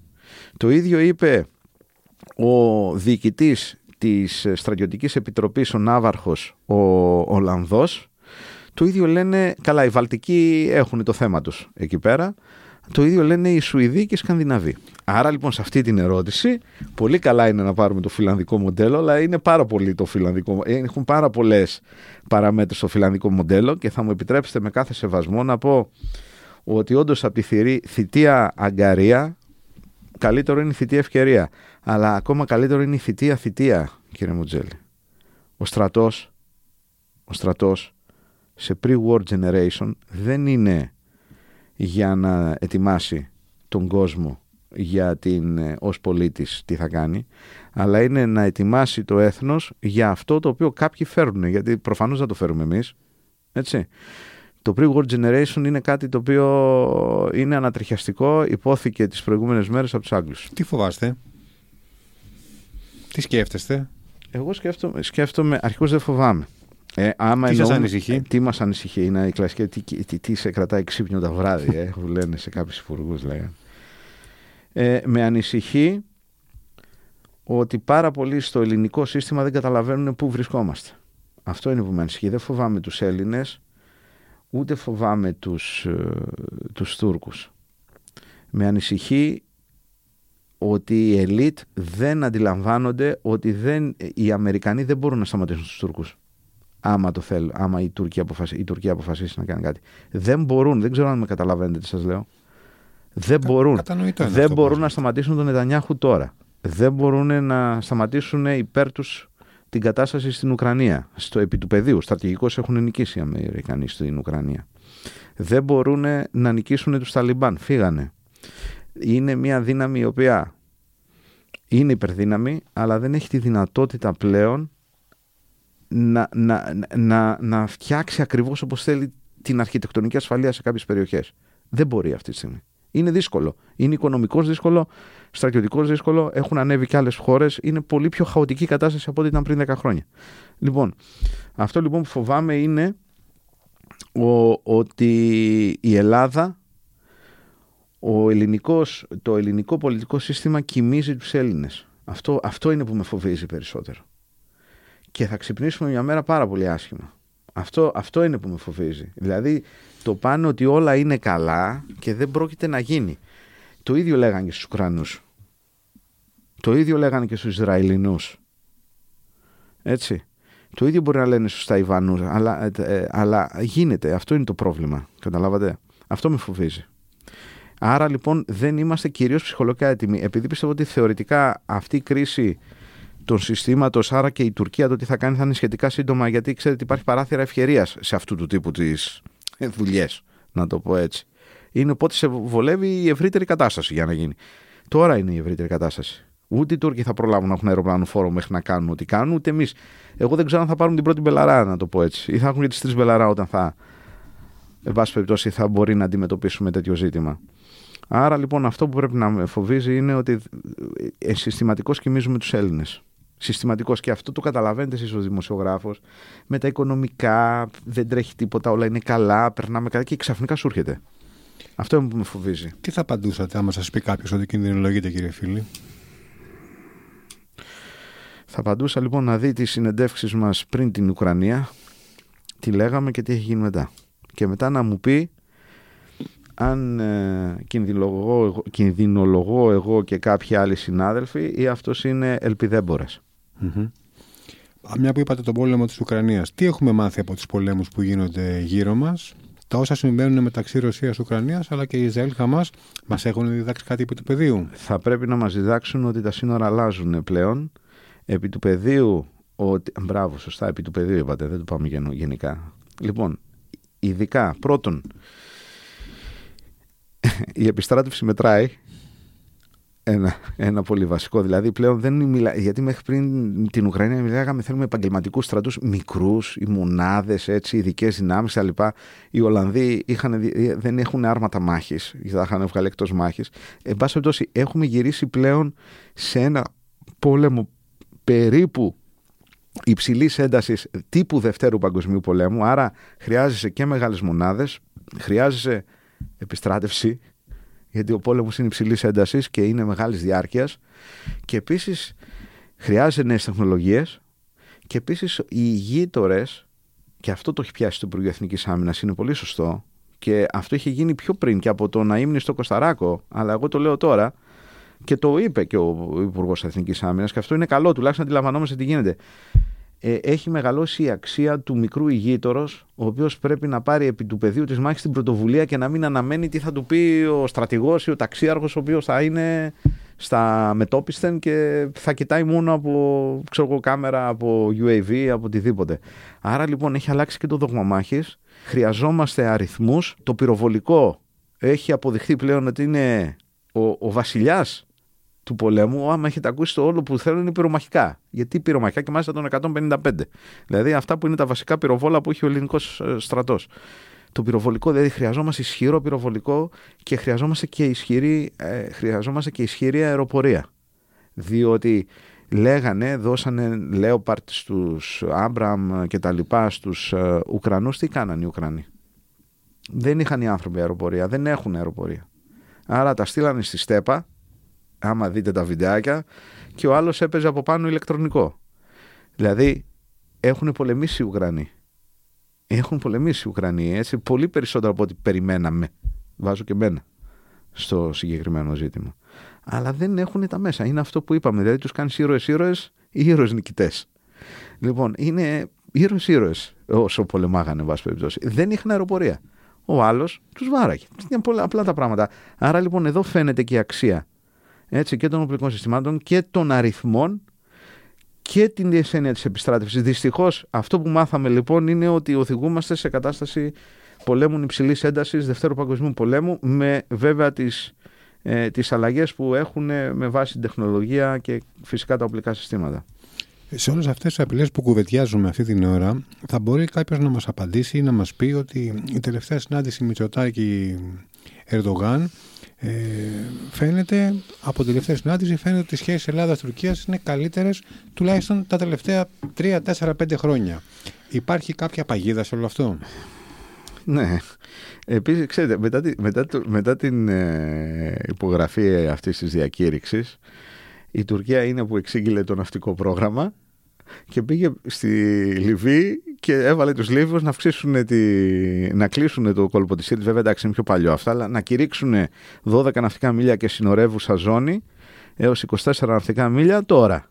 Το ίδιο είπε ο διοικητής της Στρατιωτικής Επιτροπής, ο Ναύαρχος, ο Ολλανδός, το ίδιο λένε, καλά οι Βαλτικοί έχουν το θέμα τους εκεί πέρα, το ίδιο λένε οι Σουηδοί και οι Σκανδιναβοί. Άρα λοιπόν σε αυτή την ερώτηση, πολύ καλά είναι να πάρουμε το φιλανδικό μοντέλο, αλλά είναι πάρα πολύ το φιλανδικό Έχουν πάρα πολλές παραμέτρους στο φιλανδικό μοντέλο και θα μου επιτρέψετε με κάθε σεβασμό να πω ότι όντως από τη θητεία αγκαρία, καλύτερο είναι η θητεία ευκαιρία. Αλλά ακόμα καλύτερο είναι η θητεία θητεία, κύριε Μουτζέλη. Ο στρατός, ο στρατός σε pre-war generation δεν είναι για να ετοιμάσει τον κόσμο για την ε, ως πολίτης τι θα κάνει αλλά είναι να ετοιμάσει το έθνος για αυτό το οποίο κάποιοι φέρνουν γιατί προφανώς δεν το φέρουμε εμείς έτσι. Το pre-war generation είναι κάτι το οποίο είναι ανατριχιαστικό υπόθηκε τις προηγούμενες μέρες από τους Άγγλους. Τι φοβάστε; Τι σκέφτεστε; Εγώ σκέφτομαι, σκέφτομαι αρχικώς δεν φοβάμαι Ε, άμα Τι σας εννοούμε- ανησυχεί; ε, τι μας ανησυχεί, είναι η κλασική. Τι, τι, τι, τι σε κρατάει ξύπνιο τα βράδυ, ε, που λένε σε κάποιους υπουργούς. λέγανε. Ε, με ανησυχεί ότι πάρα πολλοί στο ελληνικό σύστημα δεν καταλαβαίνουν πού βρισκόμαστε. Αυτό είναι που με ανησυχεί. Δεν φοβάμαι τους Έλληνες, ούτε φοβάμαι τους, ε, τους Τούρκους. Με ανησυχεί ότι οι ελίτ δεν αντιλαμβάνονται ότι δεν, οι Αμερικανοί δεν μπορούν να σταματήσουν τους Τούρκους. Άμα το θέλουν, άμα η Τουρκία, αποφασίσει, η Τουρκία αποφασίσει να κάνει κάτι. Δεν μπορούν, δεν ξέρω αν με καταλαβαίνετε τι σας λέω. Δεν μπορούν. Κατανοητό είναι Δεν αυτό που μπορούν λέτε. να σταματήσουν τον Νετανιάχου τώρα. Δεν μπορούν να σταματήσουν υπέρ τους την κατάσταση στην Ουκρανία. Στο επί του πεδίου. Στρατηγικώς έχουν νικήσει οι Αμερικανοί στην Ουκρανία. Δεν μπορούν να νικήσουν τους Ταλιμπάν. Φύγανε. Είναι μια δύναμη η οποία είναι υπερδύναμη, αλλά δεν έχει τη δυνατότητα πλέον να, να, να, να φτιάξει ακριβώς όπως θέλει την αρχιτεκτονική ασφαλεία σε κάποιες περιοχές. Δεν μπορεί αυτή τη στιγμή. Είναι δύσκολο. Είναι οικονομικός δύσκολο, στρατιωτικός δύσκολο, έχουν ανέβει και άλλες χώρες, είναι πολύ πιο χαοτική η κατάσταση από ό,τι ήταν πριν 10 χρόνια. Λοιπόν, αυτό λοιπόν που φοβάμαι είναι ο, ότι η Ελλάδα, ο ελληνικός, το ελληνικό πολιτικό σύστημα κοιμίζει τους Έλληνες. Αυτό, αυτό είναι που με φοβίζει περισσότερο. Και θα ξυπνήσουμε μια μέρα πάρα πολύ άσχημα. Αυτό, αυτό είναι που με φοβίζει. Δηλαδή το πάνε ότι όλα είναι καλά και δεν πρόκειται να γίνει. Το ίδιο λέγανε και στους Ουκρανούς. Το ίδιο λέγανε και στους Ισραηλινούς. Έτσι. Το ίδιο μπορεί να λένε στους Ταϊβανούς. Αλλά, ε, ε, αλλά γίνεται. Αυτό είναι το πρόβλημα. Καταλάβατε. Αυτό με φοβίζει. Άρα λοιπόν δεν είμαστε κυρίως ψυχολογικά έτοιμοι. Επειδή πιστεύω ότι θεωρητικά αυτή η κρίση των συστήματος, άρα και η Τουρκία το τι θα κάνει θα είναι σχετικά σύντομα, γιατί ξέρετε ότι υπάρχει παράθυρα ευκαιρίας σε αυτού του τύπου τις [LAUGHS] δουλειές, να το πω έτσι. Είναι οπότε σε βολεύει η ευρύτερη κατάσταση για να γίνει. Τώρα είναι η ευρύτερη κατάσταση. Ούτε οι Τούρκοι θα προλάβουν να έχουν αεροπλανοφόρο μέχρι να κάνουν ό,τι κάνουν, ούτε εμείς. Εγώ δεν ξέρω αν θα πάρουν την πρώτη Μπελαρά, να το πω έτσι. Ή θα έχουν και τις τρεις Μπελαρά όταν θα. Εν πάση περιπτώσει, θα μπορεί να αντιμετωπίσουμε τέτοιο ζήτημα. Άρα λοιπόν αυτό που πρέπει να με φοβίζει είναι ότι ε, συστηματικώς κοιμίζουμε τους Έλληνες. Συστηματικώς και αυτό το καταλαβαίνετε εσείς ως δημοσιογράφος. Με τα οικονομικά δεν τρέχει τίποτα, όλα είναι καλά, περνάμε καλά και ξαφνικά σου έρχεται. Αυτό είναι που με φοβίζει. Τι θα απαντούσατε άμα σας πει κάποιος ότι κινδυνολογείτε, κύριε φίλη; Θα απαντούσα λοιπόν να δει τις συνεντεύξεις μας πριν την Ουκρανία, τι λέγαμε και τι έχει γίνει μετά. Και μετά να μου πει αν ε, κινδυνολογώ, εγώ- κινδυνολογώ εγώ και κάποιοι άλλοι συνάδελφοι ή αυτός είναι ελπιδέμπορας. Μια που είπατε τον πόλεμο της Ουκρανίας, τι έχουμε μάθει από τους πολέμους που γίνονται γύρω μας, τα όσα συμβαίνουν μεταξύ Ρωσίας και Ουκρανίας, αλλά και Ισραήλ Χαμάς, μας έχουν διδάξει κάτι επί του πεδίου; Θα πρέπει να μας διδάξουν ότι τα σύνορα αλλάζουν πλέον. Επί του πεδίου, ότι... μπράβο, σωστά, επί του πεδίου είπατε, δεν το πάμε γενο- γενικά. Λοιπόν, ειδικά, πρώτον, [LAUGHS] η επιστράτευση μετράει. Ένα, ένα πολύ βασικό. Δηλαδή πλέον δεν μιλά, γιατί μέχρι πριν την Ουκρανία μιλάγαμε θέλουμε επαγγελματικούς στρατούς μικρούς, οι μονάδε, ειδικές δυνάμεις κτλ. Οι Ολλανδοί είχαν, δι- δεν έχουν άρματα μάχης, γιατί θα είχαν βγάλει εκτός μάχης. Εν πάση περιπτώσει, έχουμε γυρίσει πλέον σε ένα πόλεμο περίπου υψηλής έντασης τύπου Δευτέρου Παγκοσμίου Πολέμου. Άρα χρειάζεσαι και μεγάλες μονάδε, χρειάζεσαι επιστράτευση, γιατί ο πόλεμος είναι υψηλής έντασης και είναι μεγάλης διάρκειας. Και επίσης χρειάζεται νέες τεχνολογίες. Και επίσης οι γείτορες και αυτό το έχει πιάσει το Υπουργείο Εθνικής Άμυνας είναι πολύ σωστό. Και αυτό είχε γίνει πιο πριν και από το να ήμουν στο Κωνσταράκο αλλά εγώ το λέω τώρα και το είπε και ο Υπουργός Εθνικής Άμυνας και αυτό είναι καλό, τουλάχιστον αντιλαμβανόμαστε τι γίνεται. Ε, έχει μεγαλώσει η αξία του μικρού ηγείτορος, ο οποίος πρέπει να πάρει επί του πεδίου της μάχης την πρωτοβουλία και να μην αναμένει τι θα του πει ο στρατηγός ή ο ταξίαρχος, ο οποίος θα είναι στα μετόπισθεν και θα κοιτάει μόνο από ξέρω εγώ, κάμερα, από UAV, από οτιδήποτε. Άρα λοιπόν έχει αλλάξει και το δόγμα μάχης. Χρειαζόμαστε αριθμούς. Το πυροβολικό έχει αποδειχθεί πλέον ότι είναι ο, ο βασιλιάς του πολέμου, άμα έχετε ακούσει το όλο που θέλουν είναι πυρομαχικά. Γιατί πυρομαχικά και μάλιστα τον 155. Δηλαδή αυτά που είναι τα βασικά πυροβόλα που έχει ο ελληνικός στρατός. Το πυροβολικό, δηλαδή χρειαζόμαστε ισχυρό πυροβολικό και χρειαζόμαστε και ισχυρή, ε, χρειαζόμαστε και ισχυρή αεροπορία. Διότι λέγανε, δώσανε Λέοπαρτ στους Άμπραμ και τα λοιπά στους ε, Ουκρανούς, τι κάνανε οι Ουκρανοί; Δεν είχαν οι άνθρωποι αεροπορία, δεν έχουν αεροπορία. Άρα τα στείλανε στη στέπα, άμα δείτε τα βιντεάκια, και ο άλλος έπαιζε από πάνω ηλεκτρονικό. Δηλαδή έχουν πολεμήσει οι Ουκρανοί. Έχουν πολεμήσει οι Ουκρανοί έτσι, πολύ περισσότερο από ό,τι περιμέναμε. Βάζω και μένα στο συγκεκριμένο ζήτημα. Αλλά δεν έχουν τα μέσα. Είναι αυτό που είπαμε. Δηλαδή τους κάνεις ήρωες ήρωες ή ήρωες νικητές. Λοιπόν, είναι ήρωες ήρωες όσο πολεμάγανε, βάση περιπτώσει. Δεν είχαν αεροπορία. Ο άλλος τους βάραγε. Είναι πολλά απλά τα πράγματα. Άρα λοιπόν εδώ φαίνεται και η αξία έτσι, και των οπλικών συστημάτων και των αριθμών και την έννοια της επιστράτευσης. Δυστυχώς αυτό που μάθαμε λοιπόν είναι ότι οδηγούμαστε σε κατάσταση πολέμου υψηλής έντασης Δευτέρου Παγκοσμίου Πολέμου με βέβαια τις, ε, τις αλλαγές που έχουν με βάση την τεχνολογία και φυσικά τα οπλικά συστήματα. Σε όλες αυτές τις απειλές που κουβεντιάζουμε αυτή την ώρα θα μπορεί κάποιος να μας απαντήσει ή να μας πει ότι η τελευταία συνάντηση Μητσοτάκη Ερντογάν ε, φαίνεται, από την τελευταία συνάντηση, φαίνεται ότι οι σχέσεις Ελλάδα-Τουρκία είναι καλύτερες τουλάχιστον τα τελευταία 3, 4, 5 χρόνια. Υπάρχει κάποια παγίδα σε όλο αυτό; Ναι. Επίσης, ξέρετε, μετά, τη, μετά, μετά την ε, υπογραφή αυτής της διακήρυξης, η Τουρκία είναι που εξήγηλε το ναυτικό πρόγραμμα και πήγε στη Λιβύη και έβαλε τους Λίβους να, αυξήσουν τη, να κλείσουν το κόλπο της Σύρτης, βέβαια εντάξει είναι πιο παλιό αυτά, αλλά να κηρύξουν 12 ναυτικά μίλια και συνορεύουσα ζώνη έως 24 ναυτικά μίλια τώρα.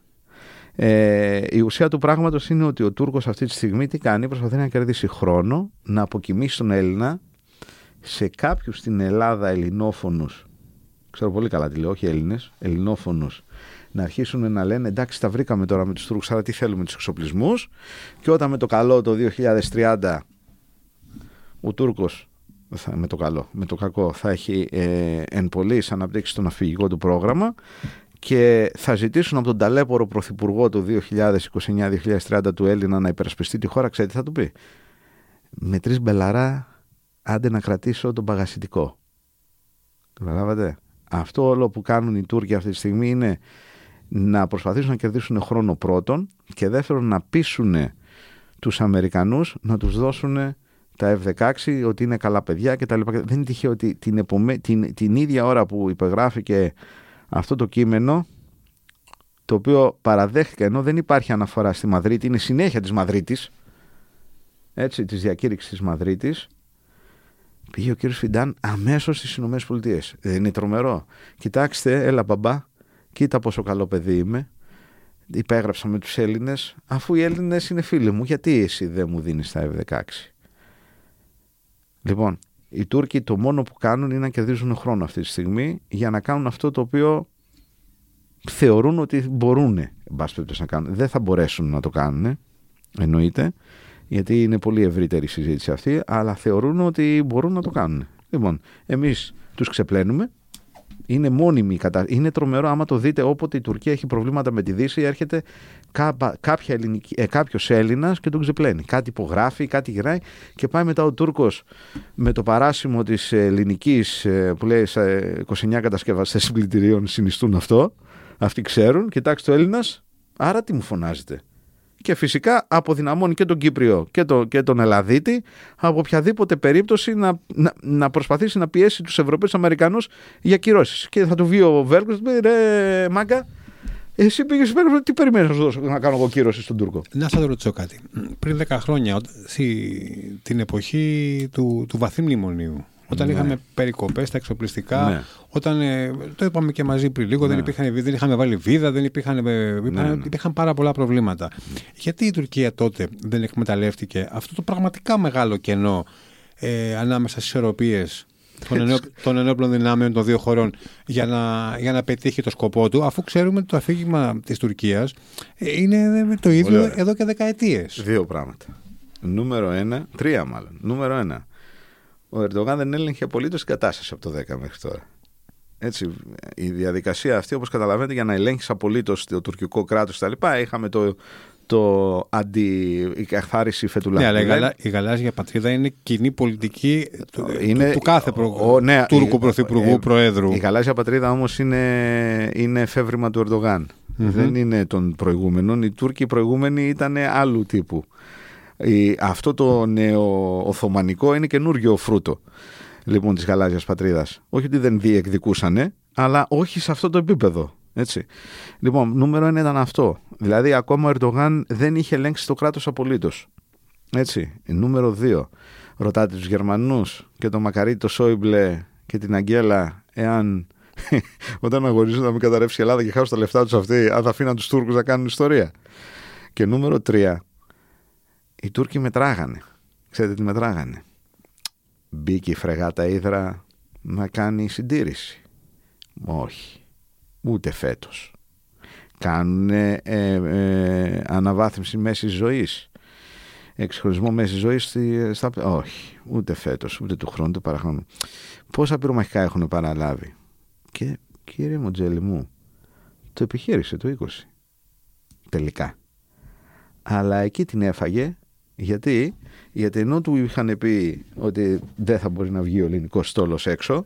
Ε, η ουσία του πράγματος είναι ότι ο Τούρκος αυτή τη στιγμή τι κάνει, προσπαθεί να κερδίσει χρόνο, να αποκοιμήσει τον Έλληνα σε κάποιους στην Ελλάδα ελληνόφωνους, ξέρω πολύ καλά τι λέω, όχι Έλληνες, ελληνόφωνους, να αρχίσουν να λένε εντάξει τα βρήκαμε τώρα με τους Τούρκους αλλά τι θέλουμε τους εξοπλισμούς και όταν με το καλό το 2030 ο Τούρκος με το καλό, με το κακό θα έχει ε, εν πωλής αναπτύξει το ναυπηγικό του πρόγραμμα και θα ζητήσουν από τον ταλέπορο πρωθυπουργό του 2029-2030 του Έλληνα να υπερασπιστεί τη χώρα, ξέρετε τι θα του πει; Με τρεις μπελαρά άντε να κρατήσω τον παγασιτικό. Καταλάβατε; Αυτό όλο που κάνουν οι Τούρκοι αυτή τη στιγμή είναι να προσπαθήσουν να κερδίσουν χρόνο πρώτον και δεύτερον να πείσουν τους Αμερικανούς να τους δώσουν τα F-16 ότι είναι καλά παιδιά και τα λοιπά. Δεν είναι τυχαίο ότι την, την, την ίδια ώρα που υπεγράφηκε αυτό το κείμενο το οποίο παραδέχτηκε ενώ δεν υπάρχει αναφορά στη Μαδρίτη, είναι συνέχεια της Μαδρίτης έτσι, της διακήρυξης της Μαδρίτης πήγε ο κύριος Φιντάν αμέσως στις Ηνωμένες Πολιτείες. Δεν είναι τρομερό. Κοιτάξτε, έλα μπαμπά, κοίτα πόσο καλό παιδί είμαι, υπέγραψα με τους Έλληνες, αφού οι Έλληνες είναι φίλοι μου, γιατί εσύ δεν μου δίνεις τα F-16. Λοιπόν, οι Τούρκοι το μόνο που κάνουν είναι να κερδίζουν χρόνο αυτή τη στιγμή για να κάνουν αυτό το οποίο θεωρούν ότι μπορούν να κάνουν. Δεν θα μπορέσουν να το κάνουν, εννοείται, γιατί είναι πολύ ευρύτερη η συζήτηση αυτή, αλλά θεωρούν ότι μπορούν να το κάνουν. Λοιπόν, εμείς τους ξεπλένουμε, είναι μόνιμη η κατάσταση. Είναι τρομερό άμα το δείτε όποτε η Τουρκία έχει προβλήματα με τη Δύση, έρχεται κάποια ελληνική, ε, κάποιος Έλληνας και τον ξεπλένει. Κάτι υπογράφει, κάτι γυράει και πάει μετά ο Τούρκος με το παράσημο της ελληνικής ε, που λέει 29 κατασκευαστές συμπληκτηρίων συνιστούν αυτό. Αυτοί ξέρουν, κοιτάξτε ο Έλληνας, άρα τι μου φωνάζετε; Και φυσικά αποδυναμώνει και τον Κύπριο και, το, και τον Ελλαδίτη από οποιαδήποτε περίπτωση να, να, να προσπαθήσει να πιέσει τους Ευρωπαίους Αμερικανούς για κυρώσεις. Και θα του βγει ο Βέλγος, ρε μάγκα, εσύ πήγες στο Βέλγο, τι περιμένεις να σου δώσω να κάνω εγώ κύρωση στον Τούρκο; Να σα ρωτήσω κάτι. Πριν 10 χρόνια, την εποχή του, του βαθύ μνημονίου, όταν ναι. είχαμε περικοπές στα εξοπλιστικά, ναι. όταν. Ε, το είπαμε και μαζί πριν λίγο, ναι. δεν, υπήρχαν, δεν είχαμε βάλει βίδα, δεν υπήρχαν, ε, υπήρχαν, ναι, υπήρχαν πάρα πολλά προβλήματα. Γιατί η Τουρκία τότε δεν εκμεταλλεύτηκε αυτό το πραγματικά μεγάλο κενό ε, ανάμεσα στις ισορροπίες των, ενόπλων δυνάμεων των δύο χωρών για να, για να πετύχει το σκοπό του, αφού ξέρουμε ότι το αφήγημα της Τουρκίας ε, είναι το ίδιο εδώ και δεκαετίες. Δύο πράγματα. Νούμερο ένα, τρία μάλλον. Νούμερο ένα ο Ερντογάν δεν έλεγχε απολύτως την κατάσταση από το 10 μέχρι τώρα. Έτσι, η διαδικασία αυτή, όπως καταλαβαίνετε, για να ελέγχεις απολύτως το τουρκικό κράτος κτλ., είχαμε το, το αντι-καθάριση φετουλά. Ναι, αλλά η, γαλάζια πατρίδα είναι κοινή πολιτική του, είναι, του, κάθε προ... ο, ναι, Τούρκου Πρωθυπουργού, ε, Προέδρου. Η γαλάζια πατρίδα όμως είναι, είναι εφεύρημα του Ερντογάν. Δεν είναι των προηγούμενων. Οι Τούρκοι προηγούμενοι ήταν άλλου τύπου. Αυτό το νέο Οθωμανικό είναι καινούργιο φρούτο λοιπόν της γαλάζιας πατρίδας. Όχι ότι δεν διεκδικούσανε, αλλά όχι σε αυτό το επίπεδο. Έτσι. Λοιπόν, νούμερο ένα ήταν αυτό. Δηλαδή, ακόμα ο Ερντογάν δεν είχε ελέγξει το κράτος απολύτως. Έτσι. Νούμερο δύο. Ρωτάτε τους Γερμανούς και τον Μακαρίτη, το Σόιμπλε και την Αγγέλα, εάν [LAUGHS] όταν αγωνίζονται να μην καταρρεύσει η Ελλάδα και χάσουν τα λεφτά τους αυτοί, αν θα αφήναν τους Τούρκους να κάνουν ιστορία. Και νούμερο τρία. Οι Τούρκοι μετράγανε. Ξέρετε τι μετράγανε; Μπήκε η φρεγάτα Ήδρα να κάνει συντήρηση. Όχι ούτε φέτος. Κάνουν ε, ε, αναβάθμιση μέσης ζωής. Εξχωρισμό μέσης ζωής στα... Όχι, ούτε φέτος, ούτε του χρόνου, ούτε παραχρόνου. Πόσα πυρομαχικά έχουν παραλάβει; Και κύριε Μοντζέλη μου, το επιχείρησε το 20. Τελικά. Αλλά εκεί την έφαγε γιατί, γιατί ενώ του είχαν πει ότι δεν θα μπορεί να βγει ο ελληνικός στόλος έξω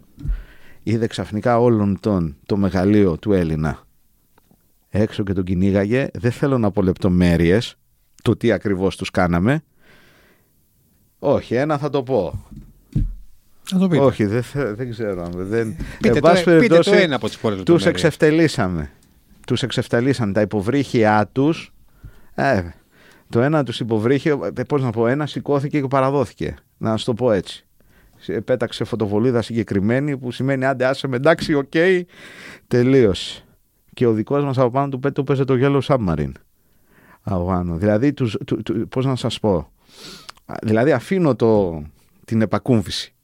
είδε ξαφνικά όλον τον το μεγαλείο του Έλληνα έξω και τον κυνήγαγε. Δεν θέλω να πω λεπτομέρειες το τι ακριβώς τους κάναμε. Όχι, ένα θα το πω. το πείτε. Όχι, δεν, δεν ξέρω. Δεν... Πείτε, το, πείτε το ένα από τις πόρες Τους εξευτελίσαμε. Τους εξευτελίσαν τα υποβρύχια τους. Ε, το ένα τους υποβρύχιο, ε, πώς να πω, ένα σηκώθηκε και παραδόθηκε. Να σου το πω έτσι πέταξε φωτοβολίδα συγκεκριμένη που σημαίνει άντε άσε με εντάξει, OK, okay, τελείωσε. Και ο δικός μας από πάνω του του παίζει το Yellow Submarine. Από Δηλαδή, τους, του, του, πώς να σας πω, δηλαδή αφήνω το, την επακούμβηση.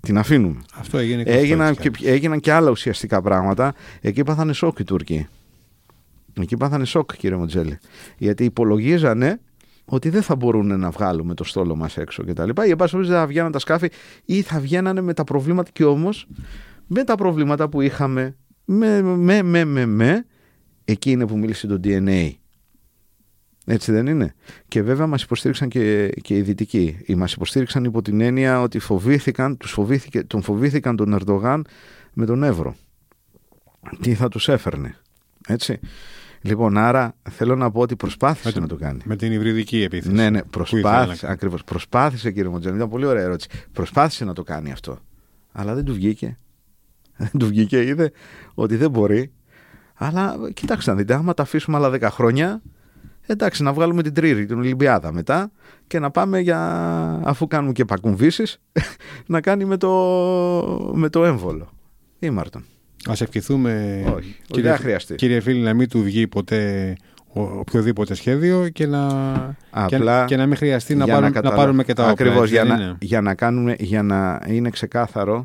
Την αφήνουμε. Αυτό έγινε και έγιναν, και, έγιναν και άλλα ουσιαστικά πράγματα. Εκεί πάθανε σοκ οι Τούρκοι. Εκεί πάθανε σοκ, κύριε Μοντζέλη. Γιατί υπολογίζανε ότι δεν θα μπορούν να βγάλουμε το στόλο μας έξω και τα λοιπά. Ή δεν θα βγαίναν τα σκάφη ή θα βγαίνανε με τα προβλήματα και όμως με τα προβλήματα που είχαμε με, με, με, με, με εκεί είναι που μίλησε το DNA. Έτσι δεν είναι; Και βέβαια μας υποστήριξαν και, και οι δυτικοί. Ή μας υποστήριξαν υπό την έννοια ότι φοβήθηκαν, τους φοβήθηκε, τον φοβήθηκαν τον Ερντογάν με τον Εύρο. Τι θα τους έφερνε. Έτσι; Λοιπόν, άρα θέλω να πω ότι προσπάθησε με, να το κάνει. Με την υβριδική επίθεση. Ναι, ναι, προσπάθησε. Ακριβώς. Προσπάθησε, κύριε Μοντζάνη. Ήταν πολύ ωραία ερώτηση. Προσπάθησε να το κάνει αυτό. Αλλά δεν του βγήκε. [LAUGHS] Δεν του βγήκε. Είδε ότι δεν μπορεί. Αλλά κοιτάξτε να δείτε, άμα τα αφήσουμε άλλα 10 χρόνια, εντάξει, να βγάλουμε την τρίτη, την Ολυμπιάδα μετά και να πάμε για, αφού κάνουμε και πακουμβήσεις, [LAUGHS] να κάνει με το, με το έμβολο. Ή Μάρτον. Α ευχηθούμε, Όχι, κύριε, χρειαστεί. κύριε φίλη, να μην του βγει ποτέ οποιοδήποτε σχέδιο και να, Απλά, και, να μην χρειαστεί να, πάρουμε, να, πάρουμε και τα όπλα. Ακριβώς, για, να, για, να κάνουμε, για να είναι ξεκάθαρο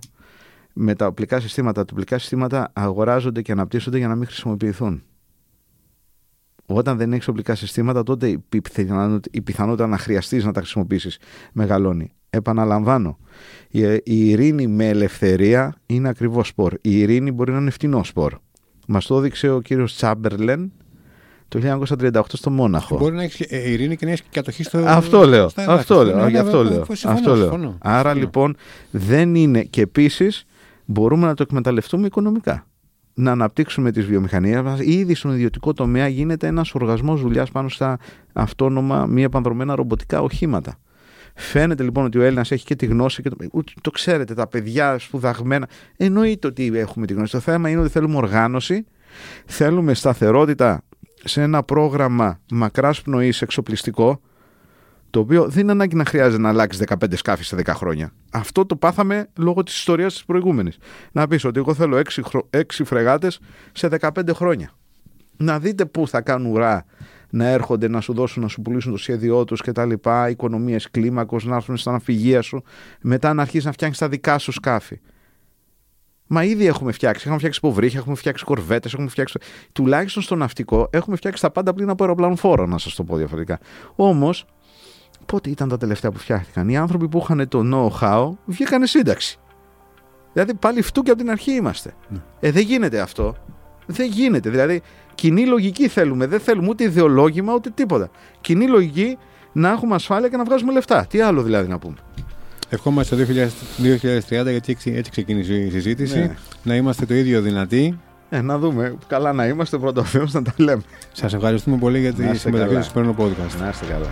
με τα οπλικά συστήματα. Τα οπλικά συστήματα αγοράζονται και αναπτύσσονται για να μην χρησιμοποιηθούν. Όταν δεν έχεις οπλικά συστήματα, τότε η πιθανότητα να χρειαστείς να τα χρησιμοποιήσεις μεγαλώνει. Επαναλαμβάνω, η ειρήνη με ελευθερία είναι ακριβώς σπορ. Η ειρήνη μπορεί να είναι φτηνό σπορ. Μας το έδειξε ο κύριος Τσάμπερλεν το 1938 στο Μόναχο. Μπορεί να έχεις ε, ειρήνη και να έχεις κατοχή στο. Αυτό λέω. Αυτό λέω. Αυτό λέω. Αυτό λέω. Άρα λοιπόν δεν είναι. Και επίσης μπορούμε να το εκμεταλλευτούμε οικονομικά να αναπτύξουμε τις βιομηχανίες μας. Ήδη στον ιδιωτικό τομέα γίνεται ένας οργασμός δουλειάς πάνω στα αυτόνομα μη επανδρομένα ρομποτικά οχήματα. Φαίνεται λοιπόν ότι ο Έλληνας έχει και τη γνώση και το, το ξέρετε, τα παιδιά σπουδαγμένα. Εννοείται ότι έχουμε τη γνώση. Το θέμα είναι ότι θέλουμε οργάνωση, θέλουμε σταθερότητα σε ένα πρόγραμμα μακράς πνοής εξοπλιστικό, το οποίο δεν είναι ανάγκη να χρειάζεται να αλλάξεις 15 σκάφη σε 10 χρόνια. Αυτό το πάθαμε λόγω της ιστορίας της προηγούμενης. Να πεις ότι εγώ θέλω 6, 6 φρεγάτες σε 15 χρόνια. Να δείτε πού θα κάνουν ουρά να έρχονται να σου δώσουν, να σου πουλήσουν το σχέδιό τους κτλ. Οικονομίες κλίμακος, να έρθουν στα αναφυγεία σου. Μετά να αρχίσεις να φτιάχνεις τα δικά σου σκάφη. Μα ήδη έχουμε φτιάξει. Έχουμε φτιάξει υποβρύχια, έχουμε φτιάξει κορβέτες, έχουμε φτιάξει. Τουλάχιστον στο ναυτικό έχουμε φτιάξει τα πάντα πλήν από αεροπλάνο φόρο, να σας το πω διαφορετικά. Όμως, πότε ήταν τα τελευταία που φτιάχτηκαν; Οι άνθρωποι που είχαν το know-how βγήκαν σύνταξη. Δηλαδή πάλι φτού και από την αρχή είμαστε. Ναι. Ε, δεν γίνεται αυτό. Δεν γίνεται. Δηλαδή, κοινή λογική θέλουμε. Δεν θέλουμε ούτε ιδεολόγημα ούτε τίποτα. Κοινή λογική να έχουμε ασφάλεια και να βγάζουμε λεφτά. Τι άλλο δηλαδή να πούμε. Ευχόμαστε το 2030, γιατί έτσι ξεκίνησε η συζήτηση, ναι. να είμαστε το ίδιο δυνατοί Ε, να δούμε. Καλά να είμαστε πρώτο Θεός να τα λέμε. Σας ευχαριστούμε πολύ για τη Να είστε συμμετοχή καλά. στο σημερινό podcast. Να είστε καλά.